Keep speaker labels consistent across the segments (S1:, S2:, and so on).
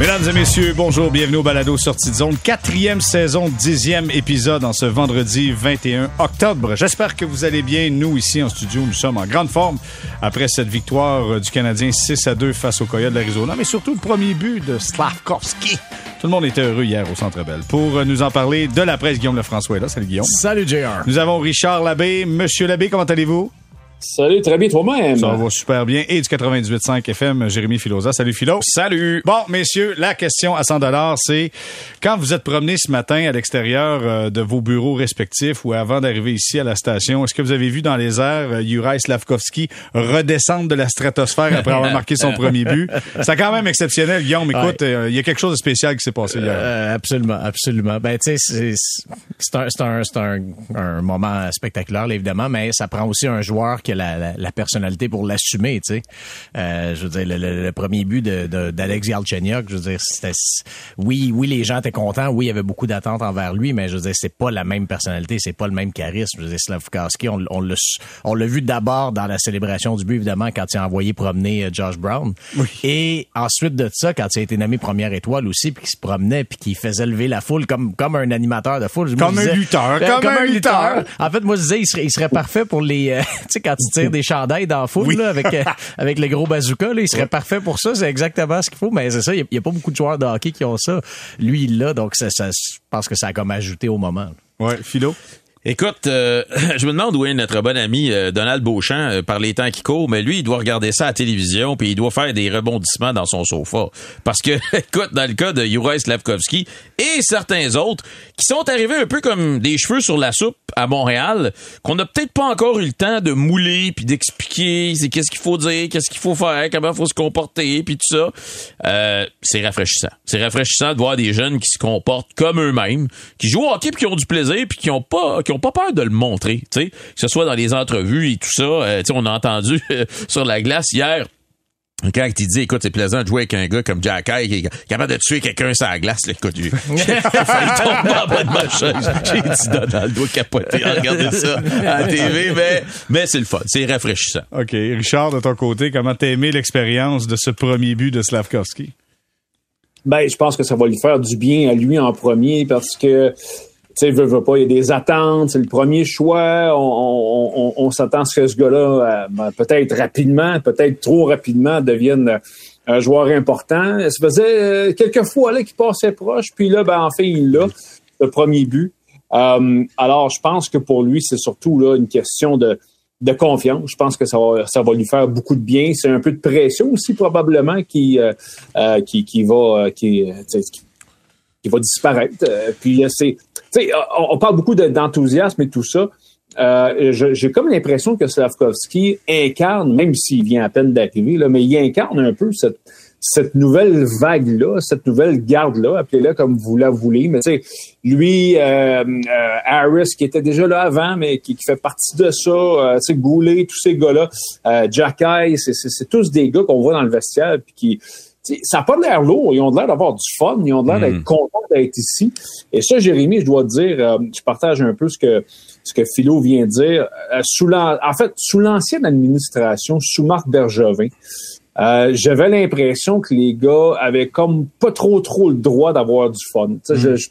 S1: Mesdames et messieurs, bonjour, bienvenue au Balado Sortie de zone, quatrième saison, dixième épisode en ce vendredi 21 octobre. J'espère que vous allez bien. Nous, ici en studio, nous sommes en grande forme après cette victoire du Canadien 6 à 2 face au Coyote de l'Arizona, mais surtout le premier but de Slavkovski. Tout le monde était heureux hier au Centre Bell. Pour nous en parler de la presse, Guillaume Lefrançois est là. Salut Guillaume.
S2: Salut JR.
S1: Nous avons Richard Labbé. Monsieur Labbé, comment allez-vous?
S3: Salut, très bien toi-même.
S1: Ça va super bien. Et du 98.5 FM, Jérémy Filosa. Salut Philo.
S4: Salut.
S1: Bon, messieurs, la question à 100 dollars, c'est quand vous êtes promené ce matin à l'extérieur euh, de vos bureaux respectifs ou avant d'arriver ici à la station, est-ce que vous avez vu dans les airs euh, Juraj Slavkovski redescendre de la stratosphère après avoir marqué son premier but? C'est quand même exceptionnel, Guillaume. Écoute, euh, il y a quelque chose de spécial qui s'est passé hier.
S2: Euh, absolument, absolument. Ben, tu sais, c'est, un, c'est un, c'est un, un moment spectaculaire, évidemment, mais ça prend aussi un joueur qui a la, la, la personnalité pour l'assumer, tu sais. Euh, je veux dire, le, le- le premier but de, de- d'Alex Galchenyuk, je veux dire, c'était, oui, oui, les gens étaient contents, oui, il y avait beaucoup d'attentes envers lui, mais je veux dire, c'est pas la même personnalité, c'est pas le même charisme. Je veux dire, Slavkovski, on, on l'a, su- on l'a vu d'abord dans la célébration du but, évidemment, quand il a envoyé promener euh, Josh Brown. Et ensuite de ça, quand il a été nommé première étoile aussi, puis qu'il se promenait, puis qu'il faisait lever la foule comme, comme un animateur de foule. Moi,
S1: Comme
S2: je
S1: un
S2: disais-
S1: lutteur,
S2: Euh,
S1: comme un lutteur.
S2: En fait, moi, je disais, il serait, il serait parfait pour les, euh, tu sais, quand tu tires des chandails dans la foule,
S1: Oui.
S2: là, avec, euh, avec le gros bazooka, là, il serait parfait pour ça. C'est exactement ce qu'il faut, mais c'est ça, il n'y a, pas beaucoup de joueurs de hockey qui ont ça. Lui, il l'a, donc ça, ça, je pense que ça a comme ajouté au moment.
S1: Ouais, Philo?
S4: Écoute, euh, je me demande où est notre bon ami euh, Donald Beauchamp euh, par les temps qui courent, mais lui, il doit regarder ça à la télévision, puis il doit faire des rebondissements dans son sofa. Parce que, écoute, dans le cas de Juraj Slavkovski et certains autres qui sont arrivés un peu comme des cheveux sur la soupe à Montréal, qu'on n'a peut-être pas encore eu le temps de mouler puis d'expliquer c'est qu'est-ce qu'il faut dire, qu'est-ce qu'il faut faire, comment il faut se comporter, puis tout ça. Euh, c'est rafraîchissant. C'est rafraîchissant de voir des jeunes qui se comportent comme eux-mêmes, qui jouent au hockey puis qui ont du plaisir puis qui ont pas qui ont pas peur de le montrer, tu sais, que ce soit dans les entrevues et tout ça. Euh, tu sais, on a entendu euh, sur la glace hier quand il dit, écoute, c'est plaisant de jouer avec un gars comme Jack High qui est capable de tuer quelqu'un sur la glace, là, écoute, j'ai failli tomber en bas de ma chaise. J'ai dit, Donald doit capoter en regarder ça à la TV, mais, mais c'est le fun, c'est rafraîchissant.
S1: OK. Richard, de ton côté, comment t'as aimé l'expérience de ce premier but de Slavkovski?
S3: Ben, je pense que ça va lui faire du bien à lui en premier parce que, sais, veut, veut pas, il y a des attentes, c'est le premier choix. On, on, on, on s'attend à ce que ce gars-là, euh, ben, peut-être rapidement, peut-être trop rapidement, devienne euh, un joueur important. Ça faisait euh, quelques fois là, qu'il passait proche, puis là, ben, en fait, il l'a, le premier but. Alors, je pense que pour lui, c'est surtout là une question de, de confiance. Je pense que ça va, ça va lui faire beaucoup de bien. C'est un peu de pression aussi probablement qui, euh, qui, qui va, qui, qui, va disparaître. Puis c'est, sais, on, on parle beaucoup de- d'enthousiasme et tout ça. Euh, J'ai comme l'impression que Slavkovski incarne, même s'il vient à peine d'arriver, mais il incarne un peu cette, nouvelle vague-là, cette nouvelle garde-là, appelez-la comme vous la voulez. Mais tu lui, euh, euh, Harris, qui était déjà là avant, mais qui, fait partie de ça, euh, Goulet, tous ces gars-là, euh, Jack Eye, c'est- tous des gars qu'on voit dans le vestiaire, puis qui, ça n'a pas l'air lourd. Ils ont l'air d'avoir du fun. Ils ont l'air d'être contents d'être ici. Et ça, Jérémy, je dois te dire, euh, je partage un peu ce que ce que Philo vient de dire. Euh, sous l'an- en fait, sous l'ancienne administration, sous Marc Bergevin, euh, j'avais l'impression que les gars avaient comme pas trop trop le droit d'avoir du fun. Sais, je, je,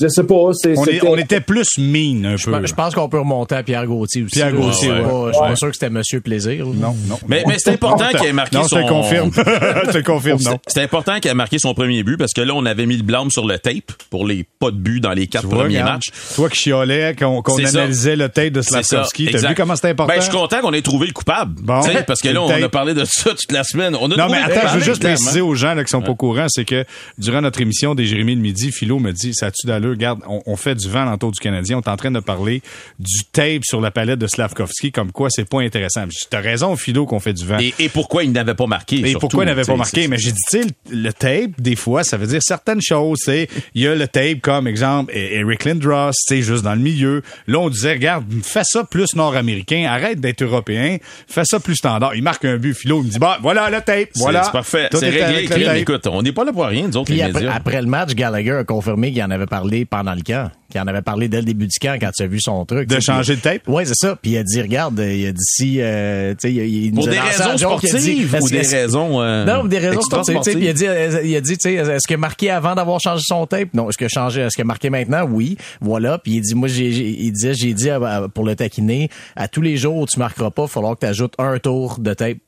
S3: je sais pas. c'est-
S1: On, est-
S3: c'était-
S1: on était plus mean un peu.
S2: Je pense qu'on peut remonter à Pierre Gauthier aussi.
S1: Pierre. Gauthier,
S2: Je suis
S1: ouais.
S2: pas- Je suis pas sûr que c'était Monsieur Plaisir.
S1: Non, non.
S4: Mais, mais c'est important qu'il ait marqué
S1: non,
S4: son...
S1: je te confirme. je te confirme, non.
S4: C'est important qu'il ait marqué son premier but parce que là, on avait mis le blâme sur le tape pour les pas de but dans les quatre
S1: vois,
S4: premiers
S1: regarde,
S4: matchs.
S1: Toi qui chiolais, qu'on
S4: ça.
S1: analysait le tape de Slavkovski, t'as vu comment c'était important?
S4: Ben, je suis content qu'on ait trouvé le coupable.
S1: Bon.
S4: Tu sais, parce que là, on a parlé de ça toute la semaine. On a
S1: Non, mais attends, je veux juste préciser aux gens qui sont pas au courant, c'est que durant notre émission des Jérémy le midi, Philo me dit, ça a-tu d'allure? Regarde, on, on fait du vent l'entour du Canadien, on est en train de parler du tape sur la palette de Slavkovski, comme quoi c'est pas intéressant. T'as raison, Philo, qu'on fait du vent.
S4: Et, et pourquoi il n'avait pas marqué?
S1: Et
S4: surtout,
S1: pourquoi il n'avait pas marqué?
S4: c'est-
S1: Mais j'ai dit, tu sais, le, tape, des fois, ça veut dire certaines choses. Il y a le tape comme exemple E- Eric Lindros, tu sais, juste dans le milieu. Là, on disait, regarde, fais ça plus nord-américain, arrête d'être européen, fais ça plus standard. Il marque un but, Philo, il me dit, bah, voilà le tape,
S4: c'est-
S1: voilà.
S4: C'est parfait. C'est
S1: est
S4: réglé. Écoute, on n'est pas là pour rien, nous autres,
S2: Puis
S4: les
S2: après,
S4: médias.
S2: après le match, Gallagher a confirmé qu'il en avait parlé pendant le camp, qui en avait parlé dès le début du camp quand tu as vu son truc.
S1: De changer de tape?
S2: Oui, c'est ça. Puis il a dit, regarde, il a dit si, euh, tu sais, il,
S4: Pour des raisons sportives ou des raisons... Euh,
S2: non, des raisons sportives. Puis il a dit, il a dit, tu sais, est-ce que marqué avant d'avoir changé son tape? Non. Est-ce que changé, est-ce que marqué maintenant? Oui. Voilà. Puis il dit, moi, j'ai, il disait, j'ai dit pour le taquiner, à tous les jours où tu marqueras pas, il va falloir que tu ajoutes un tour de tape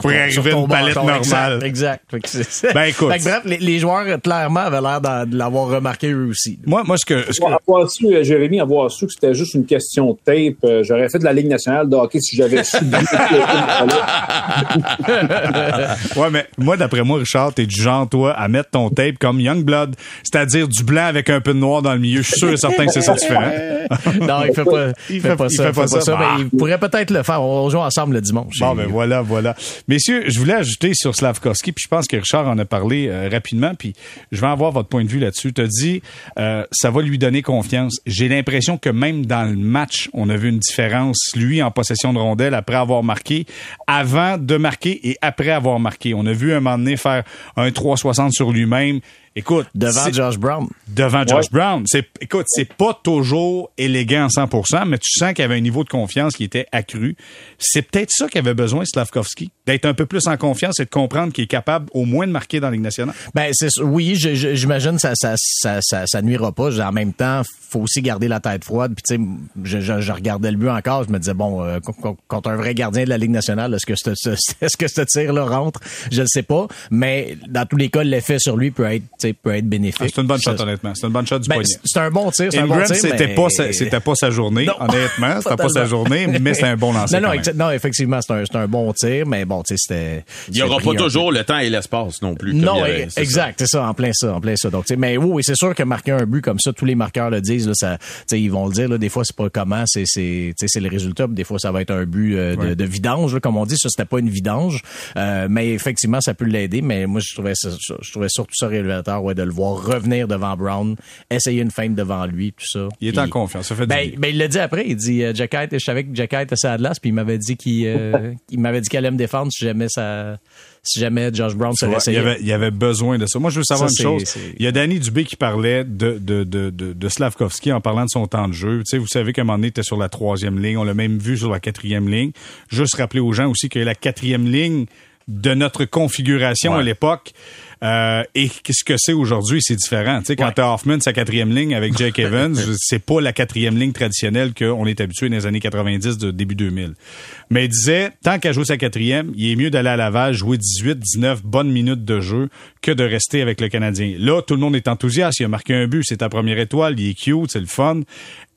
S1: pour arriver à une palette normale.
S2: Exact. exact.
S1: Ben écoute.
S2: bref, les, joueurs clairement avaient l'air de, l'avoir remarqué eux aussi.
S1: Moi, moi, ce que, ce que...
S3: Avoir su, euh, Jérémy, avoir su que c'était juste une question de tape, euh, j'aurais fait de la Ligue nationale de hockey si j'avais su.
S1: ouais, mais moi, d'après moi, Richard, t'es du genre, toi, à mettre ton tape comme Youngblood, c'est-à-dire du blanc avec un peu de noir dans le milieu. Je suis sûr et certain que c'est ça que tu fais. Hein?
S2: non, il fait pas, il fait, pas ça. Il fait pas, ça, mais il pourrait peut-être le faire. On joue ensemble le dimanche.
S1: Bon, ben voilà, voilà. Messieurs, je voulais ajouter sur Slavkovski, puis je pense que Richard en a parlé euh, rapidement, puis je vais avoir votre point de vue là-dessus. Tu as dit, euh, ça va lui donner confiance. J'ai l'impression que même dans le match, on a vu une différence, lui en possession de rondelle après avoir marqué, avant de marquer et après avoir marqué. On a vu un moment donné faire un 360 sur lui-même. Écoute,
S2: devant Josh Brown.
S1: Devant Josh Brown. C'est, écoute, c'est pas toujours élégant à 100%, mais tu sens qu'il y avait un niveau de confiance qui était accru. C'est peut-être ça qu'avait besoin Slavkovski, d'être un peu plus en confiance et de comprendre qu'il est capable au moins de marquer dans la Ligue nationale?
S2: Ben c'est oui, j'imagine ça ça, ça ça ça nuira pas. En même temps, faut aussi garder la tête froide. Puis tu sais, je, je, regardais le but encore, je me disais bon, euh, quand un vrai gardien de la Ligue nationale, est-ce que ce est-ce que ce tir là rentre? Je ne sais pas, mais dans tous les cas, l'effet sur lui peut être peut être bénéfique. Ah,
S1: c'est une bonne shot, honnêtement. C'est une bonne shot du ben, poignet.
S2: C'est un bon tir, c'est un bon tir.
S1: C'était mais... pas, c'était pas sa journée, honnêtement. C'était pas sa journée, mais c'était un bon lancer.
S2: Non, non, non effectivement, c'est un, un, bon tir, mais bon, tu sais, c'était.
S4: Il y aura pas toujours le temps et l'espace non plus.
S2: Non, exact, c'est ça, en plein ça, en plein ça. Donc, mais oui, c'est sûr que marquer un but comme ça, tous les marqueurs le disent, là, ça, ils vont le dire, là, des fois, c'est pas comment, c'est, c'est, c'est le résultat, des fois, ça va être un but euh, de, de, vidange, là, comme on dit. Ça, c'était pas une vidange, euh, mais effectivement, ça peut l'aider. Mais moi, je trouvais, ça, je trouvais surtout ça révélateur, ouais, de le voir revenir devant Brown, essayer une feinte devant lui, tout ça.
S1: Il est en confiance, ça fait
S2: ben, ben, il l'a dit après, il dit euh, Jacket, je savais que Jacket était à Atlas, puis il m'avait dit qu'il euh, il m'avait dit qu'il allait me défendre si jamais ça si jamais Josh Brown se
S1: il y, avait, il y avait besoin de ça. Moi, je veux savoir une chose. Il y a Danny Dubé qui parlait de, de, de, de, de Slavkovski en parlant de son temps de jeu. Tu sais, vous savez qu'à un moment donné, il était sur la troisième ligne. On l'a même vu sur la quatrième ligne. Juste rappeler aux gens aussi que la quatrième ligne de notre configuration à l'époque, euh, et ce que c'est aujourd'hui, c'est différent. Tu sais, quand t'as Hoffman, sa quatrième ligne avec Jake Evans, c'est pas la quatrième ligne traditionnelle qu'on est habitué dans les années 90 de début 2000. Mais il disait, tant qu'à jouer sa quatrième, il est mieux d'aller à Laval, jouer 18, 19 bonnes minutes de jeu que de rester avec le Canadien. Là, tout le monde est enthousiaste. Il a marqué un but, c'est ta première étoile, il est cute, c'est le fun.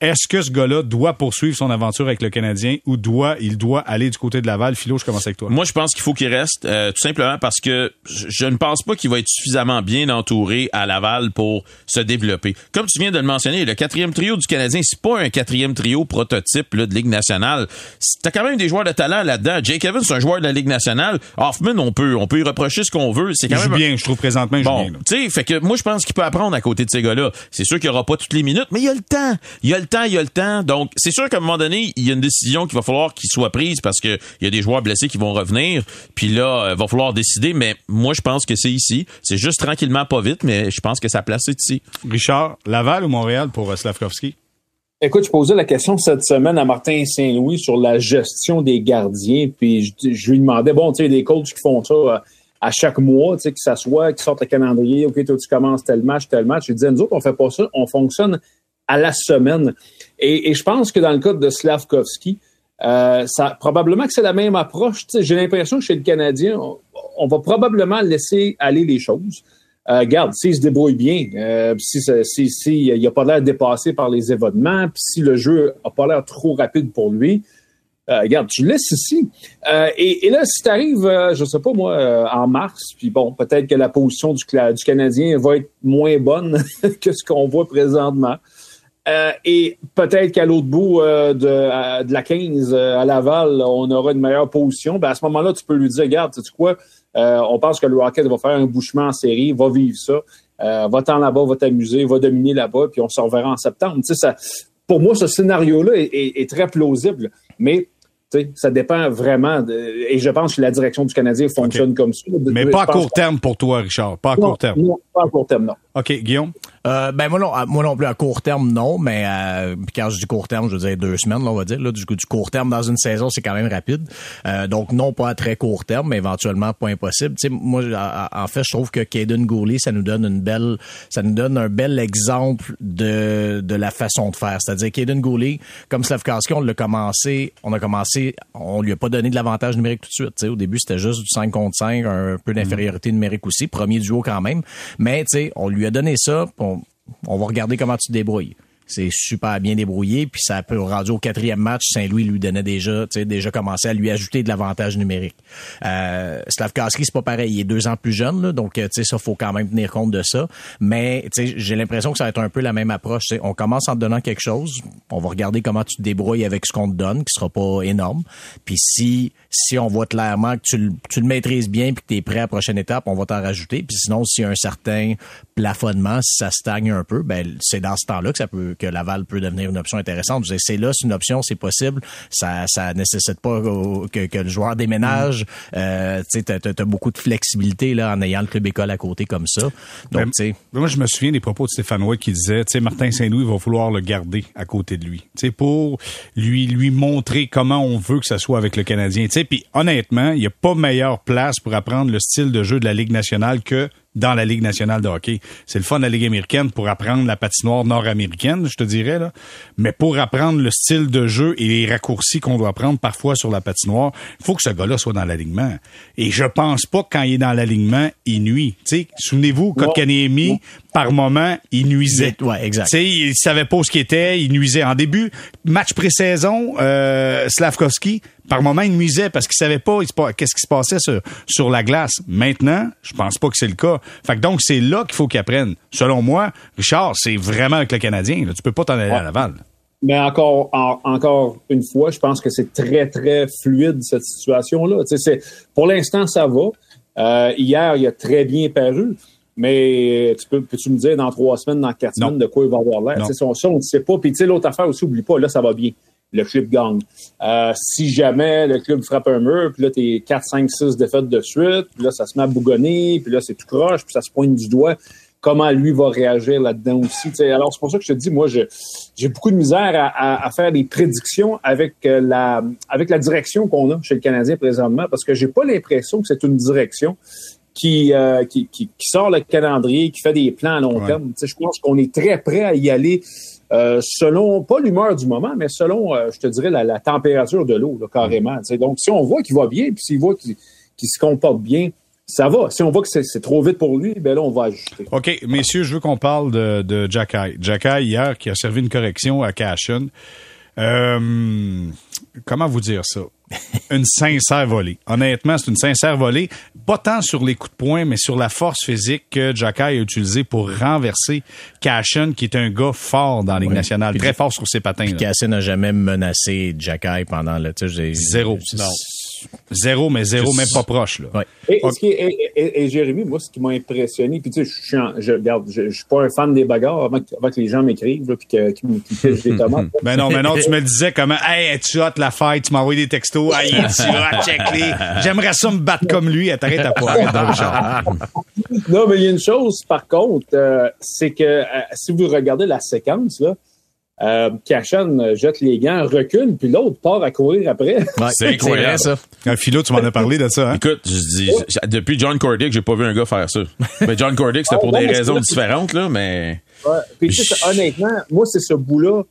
S1: Est-ce que ce gars-là doit poursuivre son aventure avec le Canadien ou doit il doit aller du côté de Laval? Philo, je commence avec toi.
S4: Moi, je pense qu'il faut qu'il reste, euh, tout simplement parce que je ne pense pas qu'il va être suffisamment bien entouré à Laval pour se développer. Comme tu viens de le mentionner, le quatrième trio du Canadien, c'est pas un quatrième trio prototype là, de Ligue nationale. T'as quand même des joueurs de talent là-dedans. Jake Evans, c'est un joueur de la Ligue nationale. Hoffman, on peut, on peut y reprocher ce qu'on veut. C'est quand
S1: il
S4: même
S1: bien, je trouve présentement.
S4: Bon, tu sais, fait que moi, je pense qu'il peut apprendre à côté de ces gars-là. C'est sûr qu'il aura pas toutes les minutes, mais il y a le temps. Il y a le temps, il y a le temps. Donc, c'est sûr qu'à un moment donné, il y a une décision qu'il va falloir qu'il soit prise parce que il y a des joueurs blessés qui vont revenir. Puis là, il euh, va falloir décider. Mais moi, je pense que c'est ici. C'est juste tranquillement, pas vite, mais je pense que sa place est ici.
S1: Richard, Laval ou Montréal pour euh, Slavkovski?
S3: Écoute, je posais la question cette semaine à Martin Saint-Louis sur la gestion des gardiens, puis je, lui demandais, bon, tu sais, des coachs qui font ça euh, à chaque mois, tu sais, que ça soit, qui sortent le calendrier, OK, toi, tu commences tel match, tel match. Je disais, nous autres, on fait pas ça, on fonctionne à la semaine. Et, je pense que dans le cas de Slavkovski, euh, ça, probablement que c'est la même approche. J'ai l'impression que chez le Canadien, on, va probablement laisser aller les choses. Euh, garde, s'il se débrouille bien, euh, si, il n'a pas l'air dépassé par les événements, puis si le jeu a pas l'air trop rapide pour lui, euh, regarde, tu laisses ici. Euh, et, là, si tu arrives, euh, je sais pas moi, en mars, puis bon, peut-être que la position du, Canadien va être moins bonne que ce qu'on voit présentement. et peut-être qu'à l'autre bout de, la 15 à Laval, on aura une meilleure position. Ben à ce moment-là, tu peux lui dire, regarde, tu sais quoi, on pense que le Rocket va faire un bouchement en série, va vivre ça. va-t'en là-bas, va t'amuser, va dominer là-bas, puis on se reverra en septembre. Ça, pour moi, ce scénario-là est, est, très plausible. Mais ça dépend vraiment. et je pense que la direction du Canadien fonctionne comme ça.
S1: Mais pas à court terme pour toi, Richard. Pas à court terme.
S3: Non, pas à court terme, non.
S1: OK, Guillaume?
S2: Euh, ben moi non, moi non plus à court terme non, mais euh, quand je dis court terme, je veux dire deux semaines, là, on va dire. Là, du, du court terme dans une saison, c'est quand même rapide. Euh, donc non pas à très court terme, mais éventuellement pas impossible. Tu sais, moi en fait, je trouve que Caden Gooley, ça nous donne une belle, ça nous donne un bel exemple de de la façon de faire. C'est-à-dire Caden Gooley, comme Slavkowski, on l'a commencé, on a commencé, on lui a pas donné de l'avantage numérique tout de suite. Tu sais, au début c'était juste du 5 contre 5, un peu d'infériorité numérique aussi, premier duo quand même. Mais tu sais, on lui a donné ça. On, on va regarder comment tu te débrouilles c'est super bien débrouillé. Puis ça peut rendu au quatrième match, Saint-Louis lui donnait déjà, tu sais, déjà commencé à lui ajouter de l'avantage numérique. Euh, Slavkowski, c'est pas pareil, il est deux ans plus jeune, là, donc tu sais, ça faut quand même tenir compte de ça. Mais tu sais, j'ai l'impression que ça va être un peu la même approche. On commence en te donnant quelque chose, on va regarder comment tu te débrouilles avec ce qu'on te donne, qui sera pas énorme. Puis si si on voit clairement que tu, tu le maîtrises bien puis que tu es prêt à la prochaine étape, on va t'en rajouter. Puis sinon, s'il y a un certain plafonnement, si ça stagne un peu, ben c'est dans ce temps-là que ça peut que Laval peut devenir une option intéressante. C'est là, c'est une option, c'est possible. Ça ça nécessite pas que, que le joueur déménage. Mm. Euh, tu sais, as, beaucoup de flexibilité là en ayant le club école à côté comme ça. Donc, ben.
S1: Moi, je me souviens des propos de Stéphane White qui disait, tu sais, Martin Saint-Louis va vouloir le garder à côté de lui, tu sais, pour lui lui montrer comment on veut que ça soit avec le Canadien. Tu sais, puis honnêtement, il n'y a pas meilleure place pour apprendre le style de jeu de la Ligue nationale que dans la Ligue nationale de hockey. C'est le fun de la Ligue américaine pour apprendre la patinoire nord-américaine, je te dirais, là. Mais pour apprendre le style de jeu et les raccourcis qu'on doit prendre parfois sur la patinoire, il faut que ce gars-là soit dans l'alignement. Et je pense pas que quand il est dans l'alignement, il nuit. souvenez-vous, Kotkaniemi, par moment, il nuisait.
S2: Ouais, exact.
S1: sais, il savait pas ce qu'il était, il nuisait. En début, match pré-saison, euh, Slavkovski, par moment, il nuisait parce qu'il savait pas qu'est-ce qui se passait sur, sur la glace. Maintenant, je pense pas que c'est le cas. Fait que donc, c'est là qu'il faut qu'il apprenne. Selon moi, Richard, c'est vraiment avec le Canadien. Là. Tu peux pas t'en aller à Laval.
S3: Mais encore, encore une fois, je pense que c'est très, très fluide, cette situation-là. Pour l'instant, ça va. Euh, hier, il a très bien paru. Mais tu peux, peux-tu me dire dans trois semaines, dans quatre semaines, de quoi il va avoir l'air? Ça, on ne sait pas. Puis, tu sais, l'autre affaire aussi, oublie pas, là, ça va bien le club gagne. Euh, si jamais le club frappe un mur, puis là, t'es 4, 5, 6 défaites de suite, puis là, ça se met à bougonner, puis là, c'est tout croche, puis ça se pointe du doigt. Comment lui va réagir là-dedans aussi. alors, c'est pour ça que je te dis, moi, j'ai beaucoup de misère à, faire des prédictions avec euh, la, avec la direction qu'on a chez le Canadien présentement, parce que j'ai pas l'impression que c'est une direction qui, euh, qui, qui, sort le calendrier, qui fait des plans à long terme. Je pense qu'on est très prêt à y aller euh, selon, pas l'humeur du moment, mais selon, euh, je te dirais, la, température de l'eau, carrément. Donc, si on voit qu'il va bien, puis s'il voit qu'il se comporte bien, ça va. Si on voit que c'est trop vite pour lui, ben là, on va ajuster.
S1: OK, messieurs, je veux qu'on parle de, de Jacky. Jacky, hier, qui a servi une correction à Cashin. Euh, comment vous dire ça? une sincère volée. Honnêtement, c'est une sincère volée. Pas tant sur les coups de poing, mais sur la force physique que Jacky a utilisée pour renverser Cashin, qui est un gars fort dans la Ligue nationale, très fort sur ses patins.
S2: Cashin n'a jamais menacé Jacky pendant le...
S1: Zéro. Zéro, mais zéro, même pas proche. Là.
S3: Et, Jérémy, moi, ce qui m'a impressionné, puis tu sais, je, je, je, suis pas un fan des bagarres avant que, les gens m'écrivent, puis qu'ils qu des tomates.
S1: ben non, mais non, tu me disais comment, hey, tu hot la fête, tu m'as envoyé des textos, hey, tu hot, check les. J'aimerais ça me battre comme lui, t'arrêtes à poire dans le genre.
S3: non, mais il y a une chose, par contre, euh, c'est que euh, si vous regardez la séquence, là, euh, jette les gants, recule, puis l'autre part à courir après.
S4: c'est incroyable, ça.
S1: Un philo, tu m'en as parlé de ça. Hein?
S4: Écoute, je dis, depuis John Cordick, j'ai pas vu un gars faire ça. Mais John Cordick, c'était pour des raisons différentes, là, mais...
S3: Ouais. Puis, honnêtement, moi, c'est ce bout-là,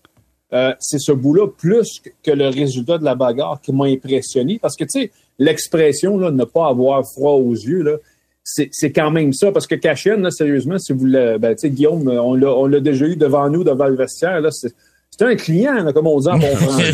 S3: euh, c'est ce bout-là plus que le résultat de la bagarre qui m'a impressionné. Parce que, tu sais, l'expression, là, ne pas avoir froid aux yeux, là, c'est quand même ça. Parce que Cachenne, sérieusement, si vous le. Ben, tu sais, Guillaume, on l'a déjà eu devant nous, devant le vestiaire. C'est un client, comme on dit en bon français.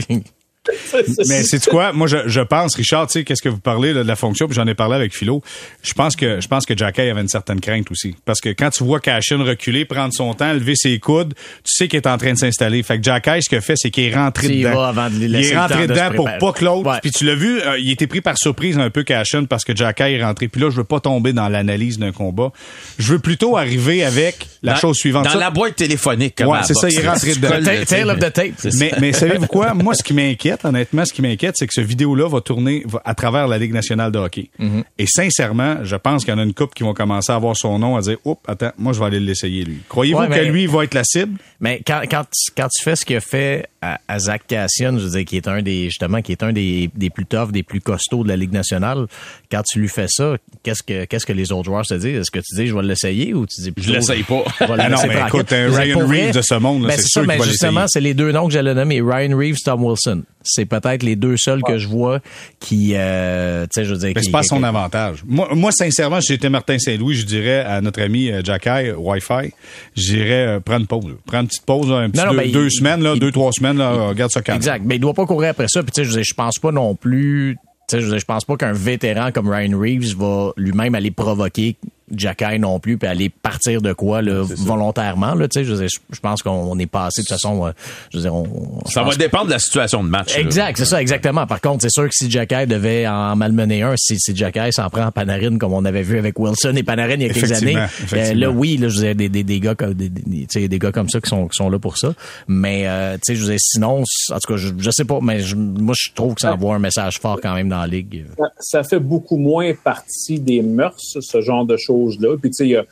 S1: Mais c'est quoi? Moi, je, je pense, Richard, tu sais, qu'est-ce que vous parlez de la fonction Puis j'en ai parlé avec Philo. Je pense que je pense que Jacky avait une certaine crainte aussi, parce que quand tu vois Cashin reculer, prendre son temps, lever ses coudes, tu sais qu'il est en train de s'installer. Fait que Jacky, ce qu'il fait, c'est qu'il est rentré dedans. il est rentré dedans pour pas que l'autre. Puis tu l'as vu, euh, il était pris par surprise un peu Cashin parce que Jacky est rentré. Puis là, je veux pas tomber dans l'analyse d'un combat. Je veux plutôt arriver avec la chose suivante.
S4: Dans la boîte téléphonique.
S1: Ouais, c'est ça. Il est rentré dedans.
S2: Tail of the tape.
S1: Mais, mais savez-vous quoi? Moi, ce qui m'inquiète m'inquiète, honnêtement, ce qui m'inquiète, c'est que ce vidéo-là va tourner à travers la Ligue nationale de hockey.
S2: Mm-hmm.
S1: Et sincèrement, je pense qu'il y en a une coupe qui vont commencer à avoir son nom, à dire, oups, attends, moi, je vais aller l'essayer, lui. Croyez-vous
S2: Ouais,
S1: que lui va être la cible?
S2: Mais quand, quand, quand tu fais ce qu'il a fait à, à Zach Cassian, je veux dire, qui est un des, justement, qui est un des, des plus toughs, des plus costauds de la Ligue nationale, quand tu lui fais ça, qu'est-ce que, qu'est-ce que les autres joueurs se disent? Est-ce que tu dis, je vais l'essayer ou tu dis plutôt,
S4: Je l'essaye pas.
S2: je vais
S1: Ah non, mais écoute, Ryan
S2: vrai,
S1: Reeves de ce monde,
S2: ben,
S1: c'est sûr
S2: mais justement, c'est les deux noms que j'allais nommer, Ryan Reeves, Tom Wilson. C'est peut-être les deux seuls que je vois qui, euh, tu sais, je veux dire,
S1: Mais c'est pas son avantage. Moi, moi, sincèrement, si j'étais Martin Saint-Louis, je dirais à notre ami euh, Jacky, euh, Wi-Fi, je dirais euh, prends une pause. Prends une petite pause, un petit
S2: Non, non,
S1: deux,
S2: ben,
S1: deux
S2: il-
S1: semaines, là,
S2: il-
S1: deux, trois semaines, calme.
S2: Exact. Mais il doit pas courir après ça. Puis tu sais, je pense pas non plus. Tu sais, je pense pas qu'un vétéran comme Ryan Reeves va lui-même aller provoquer Jacky non plus, puis aller partir de quoi là, volontairement. Là, tu sais, je, dire, je, pense qu'on on est passé de toute façon. euh, je veux dire, on, on- je
S4: Ça va dépendre de la situation de match.
S2: Exact, c'est ça, exactement. Par contre, c'est sûr que si Jacky devait en malmener un, si, si Jacky s'en prend à Panarin, comme on avait vu avec Wilson et Panarin il y a quelques années, euh, là, oui, là, je veux dire, des, des, des gars comme des, des, des gars comme ça qui sont, qui sont là pour ça. Mais, euh, tu sais, je veux dire, sinon, en tout cas, je, je sais pas, mais je- moi, je trouve que ça envoie un message fort quand même dans la ligue.
S3: ça, ça fait beaucoup moins partie des mœurs, ce genre de choses-là. Puis, tu sais, il y a-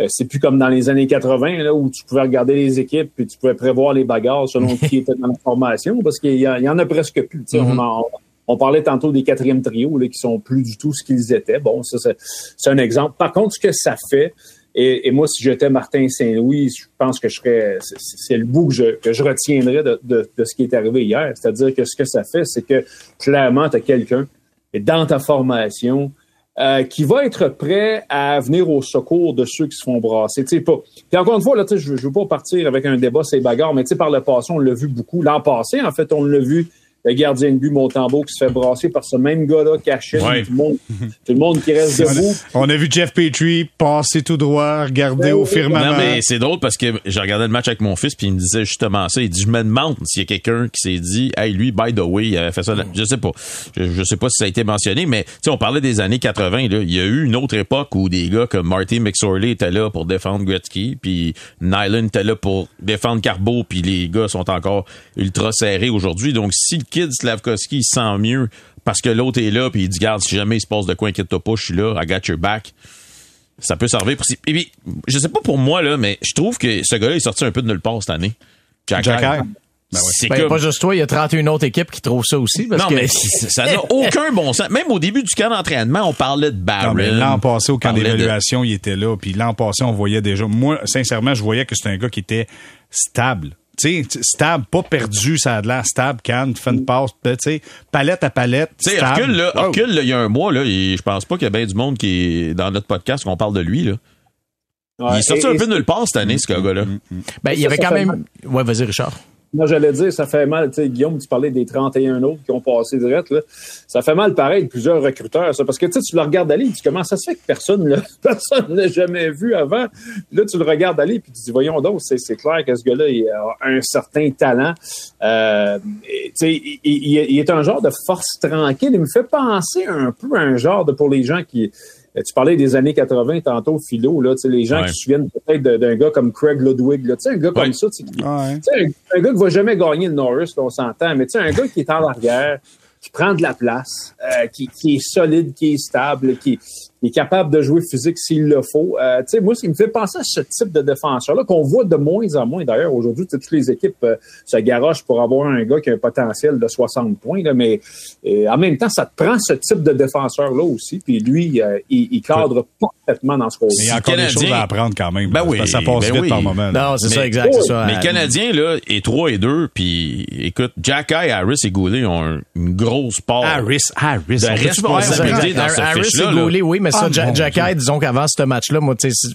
S3: euh, c'est plus comme dans les années 80, là, où tu pouvais regarder les équipes puis tu pouvais prévoir les bagarres selon qui était dans la formation, parce qu'il y, en a presque plus. Sais, on, en- on parlait tantôt des quatrièmes trios là, qui sont plus du tout ce qu'ils étaient. Bon, ça, c'est, un exemple. Par contre, ce que ça fait, et, et moi, si j'étais Martin Saint-Louis, je pense que je serais, c'est, le bout que je, que je retiendrais de, de, de ce qui est arrivé hier. C'est-à-dire que ce que ça fait, c'est que clairement, tu as quelqu'un dans ta formation euh, qui va être prêt à venir au secours de ceux qui se font brasser. Tu sais, pas. Puis encore une fois, là, je ne veux pas partir avec un débat, c'est bagarre, mais par le passé, on l'a vu beaucoup. L'an passé, en fait, on l'a vu le gardien de but Montembeau qui se fait brasser par ce même gars-là caché.
S4: Ouais.
S3: Tout, le monde, tout le monde qui reste debout.
S1: On a vu Jeff Petrie passer tout droit, regarder
S3: Ouais,
S1: au firmament.
S4: Non, mais c'est drôle parce que j'ai regardé le match avec mon fils puis il me disait justement ça. Il dit, je me demande s'il y a quelqu'un qui s'est dit, hey, lui, by the way, il avait fait ça. là. Je sais pas. Je, je sais pas si ça a été mentionné, mais, tu sais, on parlait des années 80, là. Il y a eu une autre époque où des gars comme Marty McSorley étaient là pour défendre Gretzky puis Nyland était là pour défendre Carbo puis les gars sont encore ultra serrés aujourd'hui. Donc, si kid Slavkovski il se sent mieux parce que l'autre est là puis il dit, garde, si jamais il se passe de quoi, inquiète-toi pas, je suis là, I got your back ça peut servir pour. Et puis, je sais pas pour moi, là, mais je trouve que ce gars-là est sorti un peu de nulle part cette année. Jack
S1: Jack
S4: Hyde.
S1: Hyde. Ben ouais.
S4: C'est
S2: Ben,
S4: comme-
S2: pas juste toi, il y a 31 autres équipes qui trouvent ça aussi. Parce
S4: Non,
S2: que...
S4: mais ça n'a aucun bon sens. Même au début du camp d'entraînement, on parlait de Barron.
S1: L'an passé, au camp
S4: de-
S1: d'évaluation, il était là. Puis l'an passé, on voyait déjà. Moi, sincèrement, je voyais que c'était un gars qui était stable. Tu sais, stable, pas perdu, ça a de l'air stable, canne, fait une passe, tu sais, palette à palette.
S4: Tu. Hercule, là,
S1: Wow.
S4: Là, il y a un mois, là, et je pense pas qu'il y a bien du monde qui est dans notre podcast qu'on parle de lui, là. il est sorti
S3: et-
S4: un
S3: et
S4: peu de nulle part cette année, ce gars-là.
S2: Ben, il y avait quand même. Ouais, vas-y, Richard.
S3: Moi, j'allais dire, ça fait mal. Tu sais, Guillaume, tu parlais des 31 autres qui ont passé direct. Là. Ça fait mal pareil de plusieurs recruteurs, ça. Parce que tu tu le regardes aller, tu dis comment ça se fait que personne ne personne ne l'a jamais vu avant? Là, tu le regardes aller, puis tu dis, voyons donc, c'est, clair que ce gars-là, il a un certain talent. Euh, tu sais, il, il- il est un genre de force tranquille. Il me fait penser un peu à un genre de, pour les gens qui. Euh, Tu parlais des années 80 tantôt, Philo, là, tu sais, les gens
S4: Ouais.
S3: qui se souviennent peut-être d'un gars comme Craig Ludwig, là, tu sais, un gars
S4: Ouais.
S3: comme ça, tu sais, qui-
S1: Ouais.
S3: un, un gars qui va jamais gagner le Norris, là, on s'entend, mais tu sais, un gars qui est en arrière, qui prend de la place, euh, qui, qui est solide, qui est stable, qui, qui est capable de jouer physique s'il le faut. Euh, tu sais, moi, il me fait penser à ce type de défenseur-là qu'on voit de moins en moins. D'ailleurs, aujourd'hui, tu sais, toutes les équipes euh, se garochent pour avoir un gars qui a un potentiel de 60 points, là, mais euh, en même temps, ça te prend ce type de défenseur-là aussi. Puis lui, euh, il, il cadre parfaitement dans ce rôle
S1: Mais il y a encore des
S4: Canadien-
S1: choses à apprendre quand même.
S4: Ben oui,
S1: parce que Ça passe
S4: ben
S1: vite
S4: oui.
S1: par moment. là.
S2: Non, c'est
S4: Mais-
S2: ça, exact.
S3: Oh,
S2: ça.
S4: Mais
S2: Euh,
S4: le Canadien, là, est 3 et 2, puis écoute, Jack Eye, Harris et Goulet ont un- une grosse part.
S1: Harris, Harris.
S4: De responsabilité dans ce
S2: Harris
S4: fiche-là,
S2: et
S4: là.
S2: Goulet, oui, mais ça,
S1: Ah,
S2: Jack. Hyde, disons qu'avant ce match-là, moi, tu sais, si,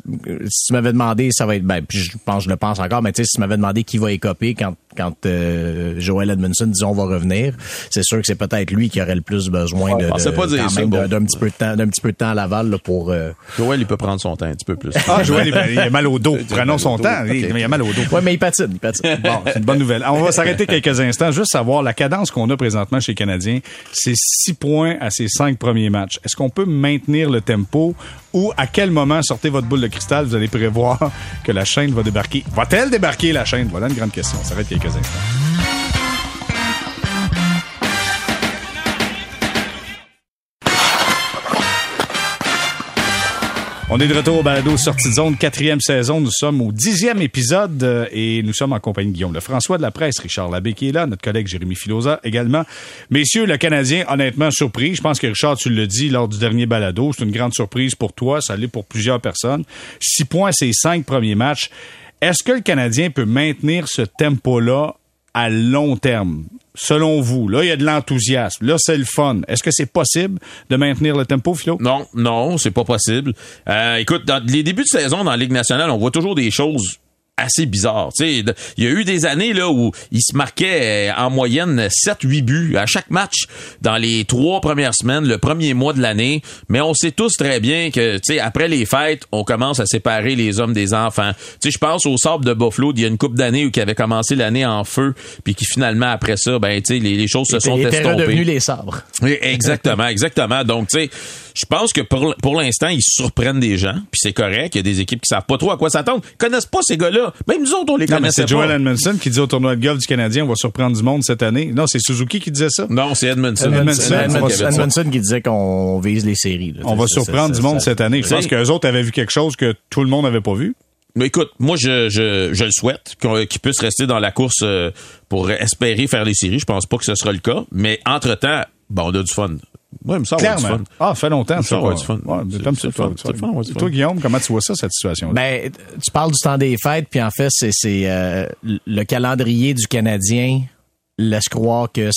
S2: si tu m'avais demandé, ça va être, ben, puis je pense, je le pense encore, mais tu sais, si tu m'avais demandé qui va écoper quand, quand euh, Joel Edmondson, disons, va revenir, c'est sûr que c'est peut-être lui qui aurait le plus besoin de,
S4: on
S2: de-
S4: sait pas dire
S2: quand
S4: ça,
S2: même
S4: bon.
S2: d'un- petit peu de temps, d'un petit peu de temps à Laval, là, pour, euh,
S4: Joël, il peut prendre son temps un petit peu plus.
S1: Ah, Joël, il il a mal au dos. Prenons son
S4: dos.
S1: temps. Il il a mal au dos.
S2: ouais, mais il patine, il patine.
S1: Bon, c'est une bonne nouvelle. On va s'arrêter quelques instants, juste savoir la cadence qu'on a présentement chez les Canadiens. C'est six points à ces cinq premiers matchs. Est-ce qu'on peut maintenir le tempo ou à quel moment, sortez votre boule de cristal, vous allez prévoir que la chaîne va débarquer? Va-t-elle débarquer, la chaîne? Voilà une grande question. On s'arrête quelques on est de retour au balado Sortie de zone, quatrième saison. Nous sommes au dixième épisode euh, et nous sommes en compagnie de Guillaume Lefrançois de la presse, Richard Labbé qui est là, notre collègue Jérémy Filosa également. Messieurs, le Canadien, honnêtement surpris. Je pense que Richard, tu le dis lors du dernier balado, c'est une grande surprise pour toi, ça l'est pour plusieurs personnes. Six points, ces cinq premiers matchs. Est-ce que le Canadien peut maintenir ce tempo-là à long terme? selon vous? Là, il y a de l'enthousiasme. Là, c'est le fun. Est-ce que c'est possible de maintenir le tempo, Philo?
S4: Non, non, c'est pas possible. Euh, écoute, dans les débuts de saison dans la Ligue nationale, on voit toujours des choses assez bizarre. il y a eu des années là où il se marquait euh, en moyenne 7-8 buts à chaque match dans les trois premières semaines, le premier mois de l'année. Mais on sait tous très bien que après les fêtes, on commence à séparer les hommes des enfants. Je pense au sable de Buffalo il y a une coupe d'années où qui avait commencé l'année en feu, puis qui finalement après ça, ben les, les choses se sont estompées.
S2: devenus les sabres.
S4: Exactement, exactement. Donc tu sais je pense que pour, pour l'instant, ils surprennent des gens, puis c'est correct. Il y a des équipes qui savent pas trop à quoi s'attendre. Ils connaissent pas ces gars-là. Même nous autres, on les connaissait
S1: pas. C'est Joel Edmondson qui dit au tournoi de golf du Canadien, on va surprendre du monde cette année. Non, c'est Suzuki qui disait ça.
S4: Non, c'est Edmondson.
S2: Edmondson, qui disait qu'on vise les séries.
S1: on va surprendre du monde cette année. Je pense qu'eux autres avaient vu quelque chose que tout le monde n'avait pas vu.
S4: Mais écoute, moi je, je, je le souhaite qu'ils puissent rester dans la course euh, pour espérer faire les séries. Je pense pas que ce sera le cas, mais entre-temps, bon, on a du fun.
S1: Oui, ça va fun. Ah, ça fait longtemps. Ça va du fun. c'est fun. Toi, Guillaume, comment tu vois ça, cette situation? -là?
S2: Ben, tu parles du temps des fêtes, puis en fait, c'est euh, le calendrier du Canadien laisse croire que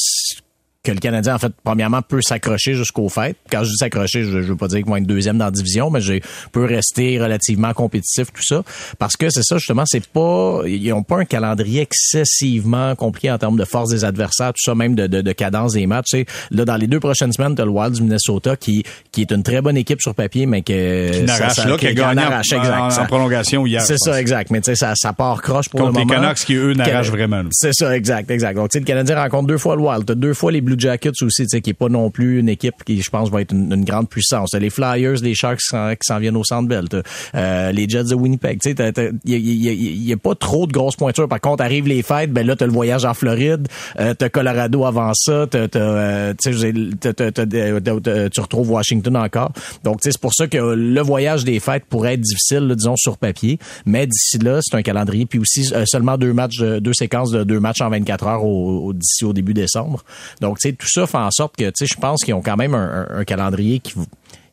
S2: que le Canadien, en fait, premièrement, peut s'accrocher jusqu'au fait. Quand je dis s'accrocher, je, je veux pas dire qu'ils vont être deuxième dans la division, mais je peux rester relativement compétitif, tout ça. Parce que c'est ça, justement, c'est pas, ils ont pas un calendrier excessivement compliqué en termes de force des adversaires, tout ça, même de, de, de cadence des matchs. Tu sais, là, dans les deux prochaines semaines, t'as le Wild du Minnesota qui, qui est une très bonne équipe sur papier, mais que,
S1: qui n'arrache là, qui a gagné en, prolongation hier.
S2: C'est ça, exact. Mais tu sais, ça, ça part croche pour le moment.
S1: les Canucks qui, eux, n'arrachent vraiment.
S2: C'est ça, exact, exact. Donc, tu sais, le Canadien rencontre deux fois le Wild. Deux fois les Blue Jackets aussi, qui est pas non plus une équipe qui, je pense, va être une, grande puissance. Les Flyers, les Sharks qui s'en viennent au Centre Bell, euh, les Jets de Winnipeg. Il y, a, pas trop de grosses pointures. Par contre, arrivent les fêtes, ben là, t'as le voyage en Floride, euh, t'as Colorado avant ça, t'as, euh, tu retrouves Washington encore. Donc, c'est pour ça que le voyage des fêtes pourrait être difficile, disons, sur papier. Mais d'ici là, c'est un calendrier. Puis aussi, seulement deux matchs, deux séquences de deux matchs en 24 heures au, d'ici au début décembre. Donc, tu sais, tout ça fait en sorte que, tu sais, je pense qu'ils ont quand même un, un calendrier qui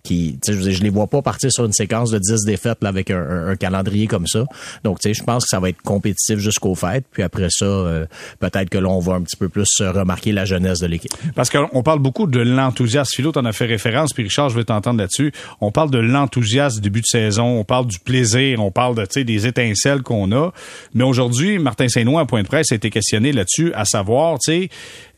S2: qui, je, je les vois pas partir sur une séquence de 10 défaites là, avec un, calendrier comme ça. Donc, je pense que ça va être compétitif jusqu'au fait. Puis après ça, euh, peut-être que l'on va un petit peu plus remarquer la jeunesse de l'équipe.
S1: Parce qu'on parle beaucoup de l'enthousiasme. Philo, en as fait référence, puis Richard, je vais t'entendre là-dessus. On parle de l'enthousiasme début de saison, on parle du plaisir, on parle de, des étincelles qu'on a. Mais aujourd'hui, Martin Saint-Noix, à point de presse, a été questionné là-dessus, à savoir, tu sais,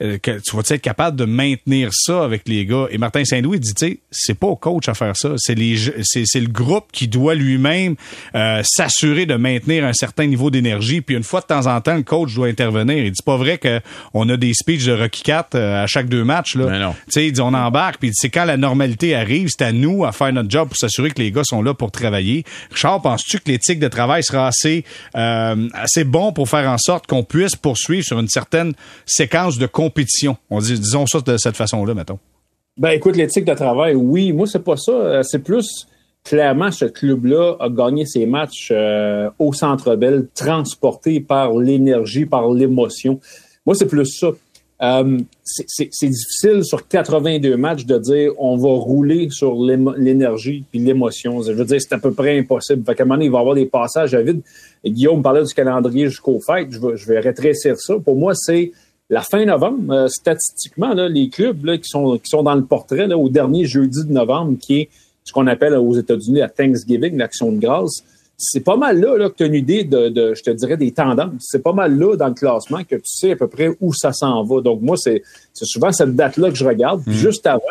S1: euh, que tu vas être capable de maintenir ça avec les gars? Et Martin Saint-Louis dit, tu sais, c'est pas au coach à faire ça. C'est les, c'est, le groupe qui doit lui-même euh, s'assurer de maintenir un certain niveau d'énergie. Puis une fois de temps en temps, le coach doit intervenir. Il dit pas vrai qu'on a des speeches de Rocky Cat euh, à chaque deux matchs. Là.
S4: Ben
S1: tu sais, il dit on embarque. Puis c'est quand la normalité arrive, c'est à nous à faire notre job pour s'assurer que les gars sont là pour travailler. Richard, penses-tu que l'éthique de travail sera assez, assez bon pour faire en sorte qu'on puisse poursuivre sur une certaine séquence de compétition compétition? On dit, disons ça de cette façon-là, mettons.
S3: Ben, écoute, l'éthique de travail, oui. Moi, c'est pas ça. Euh, c'est plus clairement, ce club-là a gagné ses matchs euh, au Centre Bell, transporté par l'énergie, par l'émotion. Moi, c'est plus ça. Euh, c'est difficile sur 82 matchs de dire on va rouler sur l'énergie puis l'émotion. Je veux dire, c'est à peu près impossible. Fait qu'à un moment il va y avoir des passages à vide. Guillaume parlait du calendrier jusqu'au fait. Je vais, je vais rétrécir ça. Pour moi, c'est la fin novembre, euh, statistiquement, les clubs qui, sont, qui sont dans le portrait au dernier jeudi de novembre, qui est ce qu'on appelle aux États-Unis la Thanksgiving, l'action de grâce, c'est pas mal là, là que tu as une idée de, je te dirais, des tendances. C'est pas mal là dans le classement que tu sais à peu près où ça s'en va. Donc moi, c'est souvent cette date-là que je regarde. Puis mmh. juste avant,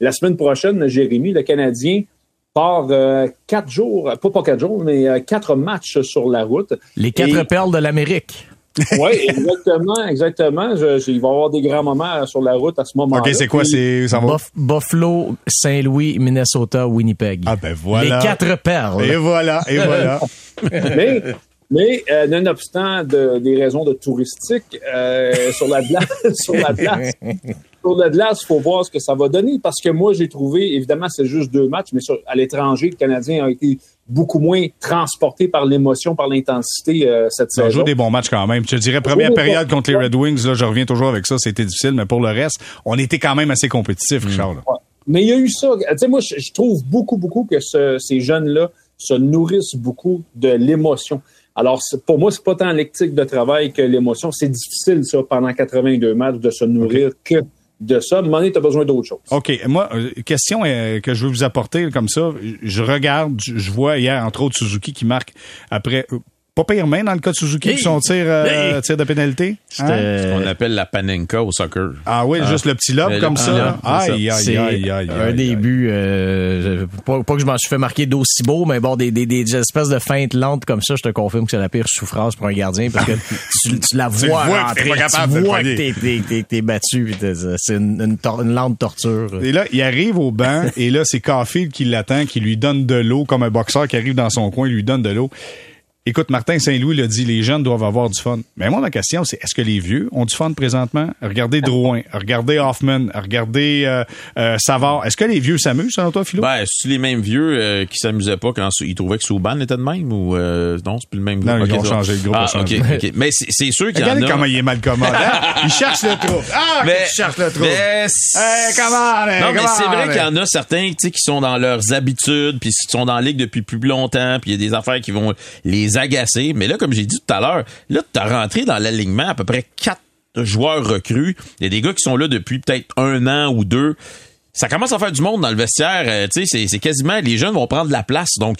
S3: la semaine prochaine, Jérémy, le Canadien, part euh, quatre jours, pas pas quatre jours, mais euh, quatre matchs sur la route.
S2: Les quatre perles de l'Amérique
S3: oui, exactement, exactement. Je, il va y avoir des grands moments sur la route à ce moment-là.
S1: OK, c'est quoi? C'est,
S2: Buffalo, Saint-Louis, Minnesota, Winnipeg.
S1: Ah ben voilà.
S2: Les quatre perles.
S1: Et voilà, et voilà.
S3: mais, mais euh, nonobstant de, des raisons de touristique, euh, sur la place, sur la place sur le glace, il faut voir ce que ça va donner parce que moi, j'ai trouvé, évidemment, c'est juste deux matchs, mais sur, à l'étranger, le Canadien a été beaucoup moins transporté par l'émotion, par l'intensité euh, cette saison.
S1: On joue des bons matchs quand même. Je dirais première période contre les Red Wings, là, je reviens toujours avec ça, c'était difficile, mais pour le reste, on était quand même assez compétitif, Richard.
S3: Mais il y a eu ça. Tu sais, moi, je, trouve beaucoup, beaucoup que ces jeunes-là se nourrissent beaucoup de l'émotion. Alors, pour moi, c'est pas tant l'éthique de travail que l'émotion. C'est difficile, ça, pendant 82 matchs, de se nourrir que de ça. Donné, tu as besoin d'autre chose.
S1: OK. Moi, euh, question euh, que je veux vous apporter comme ça. Je regarde, je vois hier, entre autres, Suzuki qui marque après euh, pas pire main dans le cas de Suzuki hey. son tir, euh, tir de pénalité.
S4: Hein? Ce qu'on appelle la panenka au soccer.
S1: Ah oui, juste le petit lobe comme ça. Aïe, aïe, aïe, aïe,
S2: Un début, euh, pas, pas, que je m'en suis fait marquer d'aussi beau, mais bon, des, des, des espèces de feintes lentes comme ça, je te confirme que c'est la pire souffrance pour un gardien parce que tu, tu la vois,
S1: tu vois
S2: rentrer, tu vois que t'es, t'es, battu. C'est une, une, une, lente torture.
S1: Et là, il arrive au banc et là, c'est Caulfield qui l'attend, qui lui donne de l'eau comme un boxeur qui arrive dans son coin, il lui donne de l'eau. Écoute, Martin Saint-Louis l'a dit, les jeunes doivent avoir du fun. Mais moi, ma question, c'est est-ce que les vieux ont du fun présentement? Regardez Drouin, regardez Hoffman, regardez euh, euh, Savard. Est-ce que les vieux s'amusent, selon toi, Philo?
S4: Ben, c'est les mêmes vieux euh, qui s'amusaient pas quand ils trouvaient que Souban était de même ou euh, non, c'est plus le même
S1: groupe? Non, ils ont changé, le groupe ah,
S4: okay, okay. Mais c'est sûr qu'il y en a...
S1: Regardez comment il est mal commode. Hein? il cherche le trou. Ah, mais, il cherche le trou.
S4: Mais
S1: hey, comment,
S4: Non, mais c'est vrai qu'il y en a certains qui sont dans leurs habitudes, puis qui sont dans la ligue depuis plus longtemps, puis il y a des affaires qui vont les agacer. Mais là, comme j'ai dit tout à l'heure, là, tu as rentré dans l'alignement à peu près quatre joueurs recrues. Il y a des gars qui sont là depuis peut-être un an ou deux. Ça commence à faire du monde dans le vestiaire. Euh, tu sais, c'est quasiment les jeunes vont prendre la place. Donc,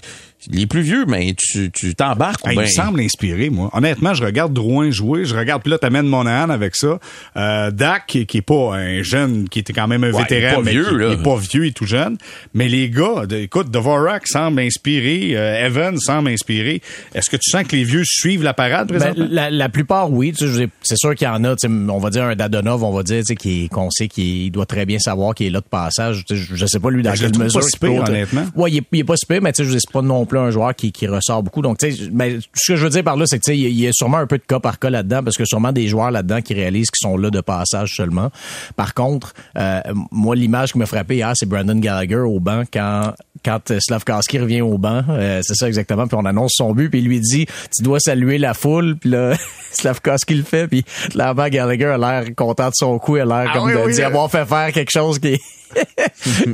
S4: les plus vieux, mais tu tu t'embarques.
S1: il me semble inspiré, moi. Honnêtement, je regarde Drouin jouer, je regarde, puis là, t'amènes Monahan avec ça. Euh, Dak, qui, qui est pas un jeune, qui était quand même un vétéran,
S4: mais vieux,
S1: qui, est pas vieux et tout jeune. Mais les gars, de, écoute, Dvorak semble inspiré, euh, Evan semble inspiré. Est-ce que tu sens que les vieux suivent la parade ben, présentement?
S2: la, la, plupart, oui. C'est sûr qu'il y en a, on va dire un Dadonov, on va dire, qu'on sait qu'il doit très bien savoir qu'il est là de passage. Je, je sais pas lui dans ben, quelle mesure.
S1: Pas honnêtement.
S2: Ouais, il est, il est pas super, mais tu sais, je sais pas non plus un joueur qui, qui ressort beaucoup. Donc, tu sais, ben, ce que je veux dire par là, c'est que il y a sûrement un peu de cas par cas là-dedans, parce que sûrement des joueurs là-dedans qui réalisent qu'ils sont là de passage seulement. Par contre, euh, moi, l'image qui m'a frappé hier, c'est Brandon Gallagher au banc quand quand Slavkowski revient au banc, euh, c'est ça exactement, puis on annonce son but, puis il lui dit tu dois saluer la foule, puis là Slavkowski le fait, puis là Gallagher a l'air content de son coup, il a l'air ah comme de dire avoir fait faire quelque chose qui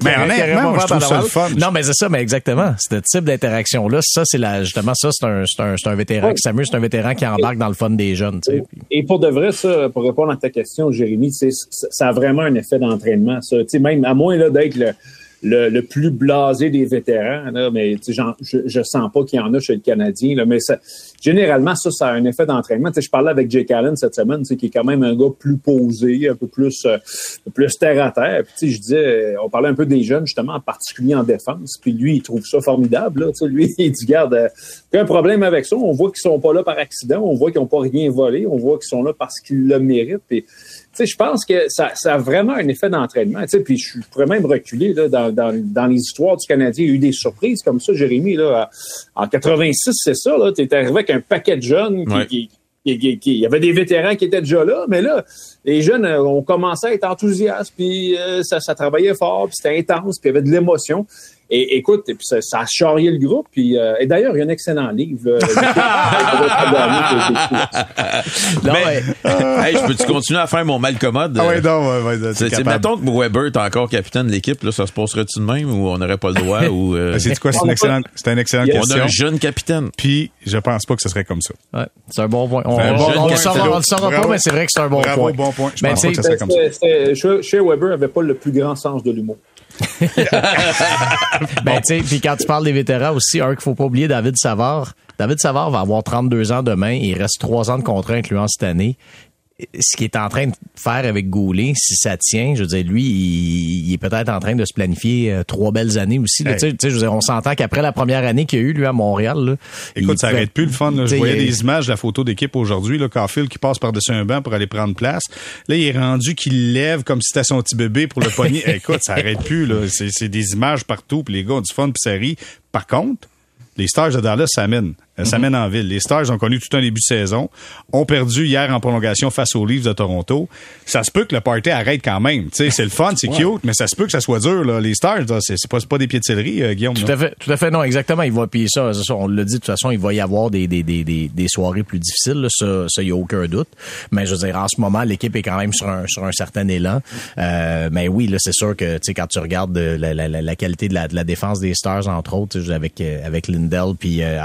S1: mais honnêtement, moi, je trouve ça le fun.
S2: Non, mais c'est ça, mais exactement. Ce type d'interaction-là, ça, c'est la, justement, ça, c'est un, un, un vétéran qui s'amuse, c'est un vétéran qui embarque dans le fun des jeunes, tu sais.
S3: Et pour de vrai, ça, pour répondre à ta question, Jérémy, c'est, ça a vraiment un effet d'entraînement, ça. Tu sais, même, à moins, là, d'être le, le, le, plus blasé des vétérans, là, mais je, je sens pas qu'il y en a chez le Canadien. Là, mais ça, généralement, ça, ça a un effet d'entraînement. Je parlais avec Jake Allen cette semaine, qui est quand même un gars plus posé, un peu plus, euh, plus terre à terre. Puis, je disais, on parlait un peu des jeunes, justement, en particulier en défense. Puis lui, il trouve ça formidable. Là, lui, il dit, garde, euh, problème avec ça. On voit qu'ils sont pas là par accident. On voit qu'ils n'ont pas rien volé. On voit qu'ils sont là parce qu'ils le méritent. Puis, je pense que ça, ça, a vraiment un effet d'entraînement. Puis je pourrais même reculer là, dans, dans, les histoires du Canadien. Il y a eu des surprises comme ça, Jérémy. Là, en 86, c'est ça. Tu es arrivé avec un paquet de jeunes qui, qui, il y avait des vétérans qui étaient déjà là, mais là, les jeunes euh, ont commencé à être enthousiastes, puis euh, ça, ça travaillait fort, puis c'était intense, puis il y avait de l'émotion. Et écoute, et puis ça, ça, a charrié le groupe. Puis, euh, et d'ailleurs, il y a un excellent livre. Euh,
S4: non, mais, hey, je peux-tu continuer à faire mon mal commode?
S1: Ah oui, non, ouais, ouais,
S4: c'est Mettons que Weber est encore capitaine de l'équipe, là, ça se passerait-tu de même ou on n'aurait pas le droit? ou,
S1: euh... C'est quoi? C'est une excellente, c'est une excellente question.
S4: On a un jeune capitaine.
S1: Puis, je pense pas que ce serait comme ça.
S2: Ouais, c'est un bon point. On, on, le saura, pas, mais c'est vrai que c'est un bon
S1: Bravo,
S2: point.
S1: bon point. Je pense pas que ce serait comme ça.
S3: Chez Weber n'avait pas le plus grand sens de l'humour.
S2: ben, tu sais, puis quand tu parles des vétérans aussi, un qu'il faut pas oublier, David Savard. David Savard va avoir 32 ans demain. Il reste trois ans de contrat incluant cette année ce qu'il est en train de faire avec Goulet, si ça tient, je veux dire, lui, il, est peut-être en train de se planifier euh, trois belles années aussi. Tu sais, je veux dire, on s'entend qu'après la première année qu'il y a eu, lui, à Montréal... Là,
S1: Écoute, ça arrête plus le fun. Je voyais des images de la photo d'équipe aujourd'hui, là, Carfield qui passe par-dessus un banc pour aller prendre place. Là, il est rendu qu'il lève comme si c'était son petit bébé pour le poignet. Écoute, ça arrête plus. là. C'est des images partout, puis les gars ont du fun, puis ça rit. Par contre, les stages de Dallas s'amènent. Euh, ça mène en ville. Les Stars ont connu tout un début de saison, ont perdu hier en prolongation face aux Leafs de Toronto. Ça se peut que le party arrête quand même. c'est le fun, c'est cute, mais ça se peut que ça soit dur. Là. Les Stars, c'est pas, pas des pieds de céleri, euh, Guillaume.
S2: Tout à fait, tout à fait, non, exactement. Il va, puis ça, ça, on l'a dit, de toute façon, il va y avoir des, des, des, des, soirées plus difficiles, ça, il y a aucun doute. Mais je veux dire, en ce moment, l'équipe est quand même sur un, sur un certain élan. Euh, mais oui, là, c'est sûr que, tu sais, quand tu regardes la, la, la, qualité de la, de la défense des Stars, entre autres, avec, avec Lindell puis euh,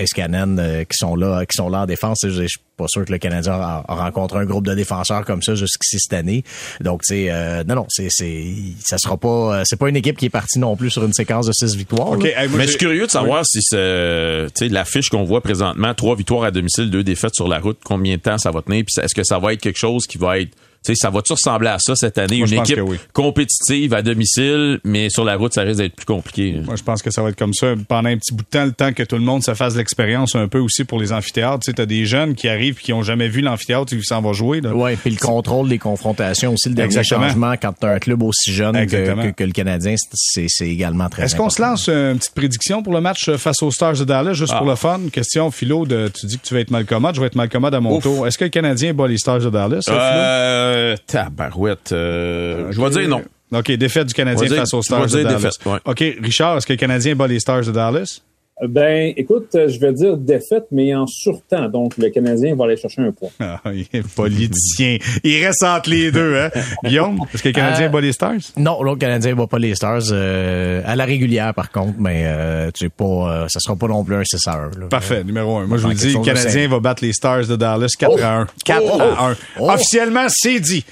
S2: Ice Cannon euh, qui sont là, qui sont là en défense, je suis pas sûr que le Canadien a, rencontré un groupe de défenseurs comme ça jusqu'ici cette année. Donc, tu sais, euh, non, non, c'est, c'est, ça sera pas, c'est pas une équipe qui est partie non plus sur une séquence de six victoires.
S4: mais je suis curieux de savoir si c'est, tu sais, l'affiche qu'on voit présentement, trois victoires à domicile, deux défaites sur la route, combien de temps ça va tenir, puis est-ce que ça va être quelque chose qui va être sais, ça va-tu ressembler à ça cette année? une équipe compétitive à domicile, mais sur la route, ça risque d'être plus compliqué.
S1: Moi, je pense que ça va être comme ça pendant un petit bout de temps, le temps que tout le monde se fasse l'expérience un peu aussi pour les amphithéâtres. Tu sais, t'as des jeunes qui arrivent qui ont jamais vu l'amphithéâtre et qui s'en vont jouer.
S2: Oui, puis le contrôle des confrontations aussi, le dernier changement quand t'as un club aussi jeune que, le Canadien, c'est également très
S1: Est-ce qu'on se lance une petite prédiction pour le match face aux Stars de Dallas, juste pour ah. le fun? Question, Philo, de, tu dis que tu vas être mal commode, je vais être mal commode à mon tour. Est-ce que le Canadien bat les Stars de Dallas?
S4: Euh, euh, tabarouette. Euh, Je vais dire non.
S1: OK, défaite du Canadien face aux Stars de Dallas. Défaite, OK, Richard, est-ce que le Canadien bat les Stars de Dallas?
S3: Ben, écoute, je vais dire défaite, mais en surtemps. Donc, le Canadien va aller chercher un point.
S1: Ah, il est politicien. il reste entre les deux, hein? Guillaume, est-ce que le Canadien euh, bat les Stars?
S2: Non, le Canadien bat pas les Stars. Euh, à la régulière, par contre, mais euh, tu sais pas, euh, ça sera pas non plus un 6 à 1.
S1: Parfait, numéro 1. Moi, je vous dis, le Canadien va battre les Stars de Dallas 4 à 1. 4 à 1. Officiellement, c'est dit.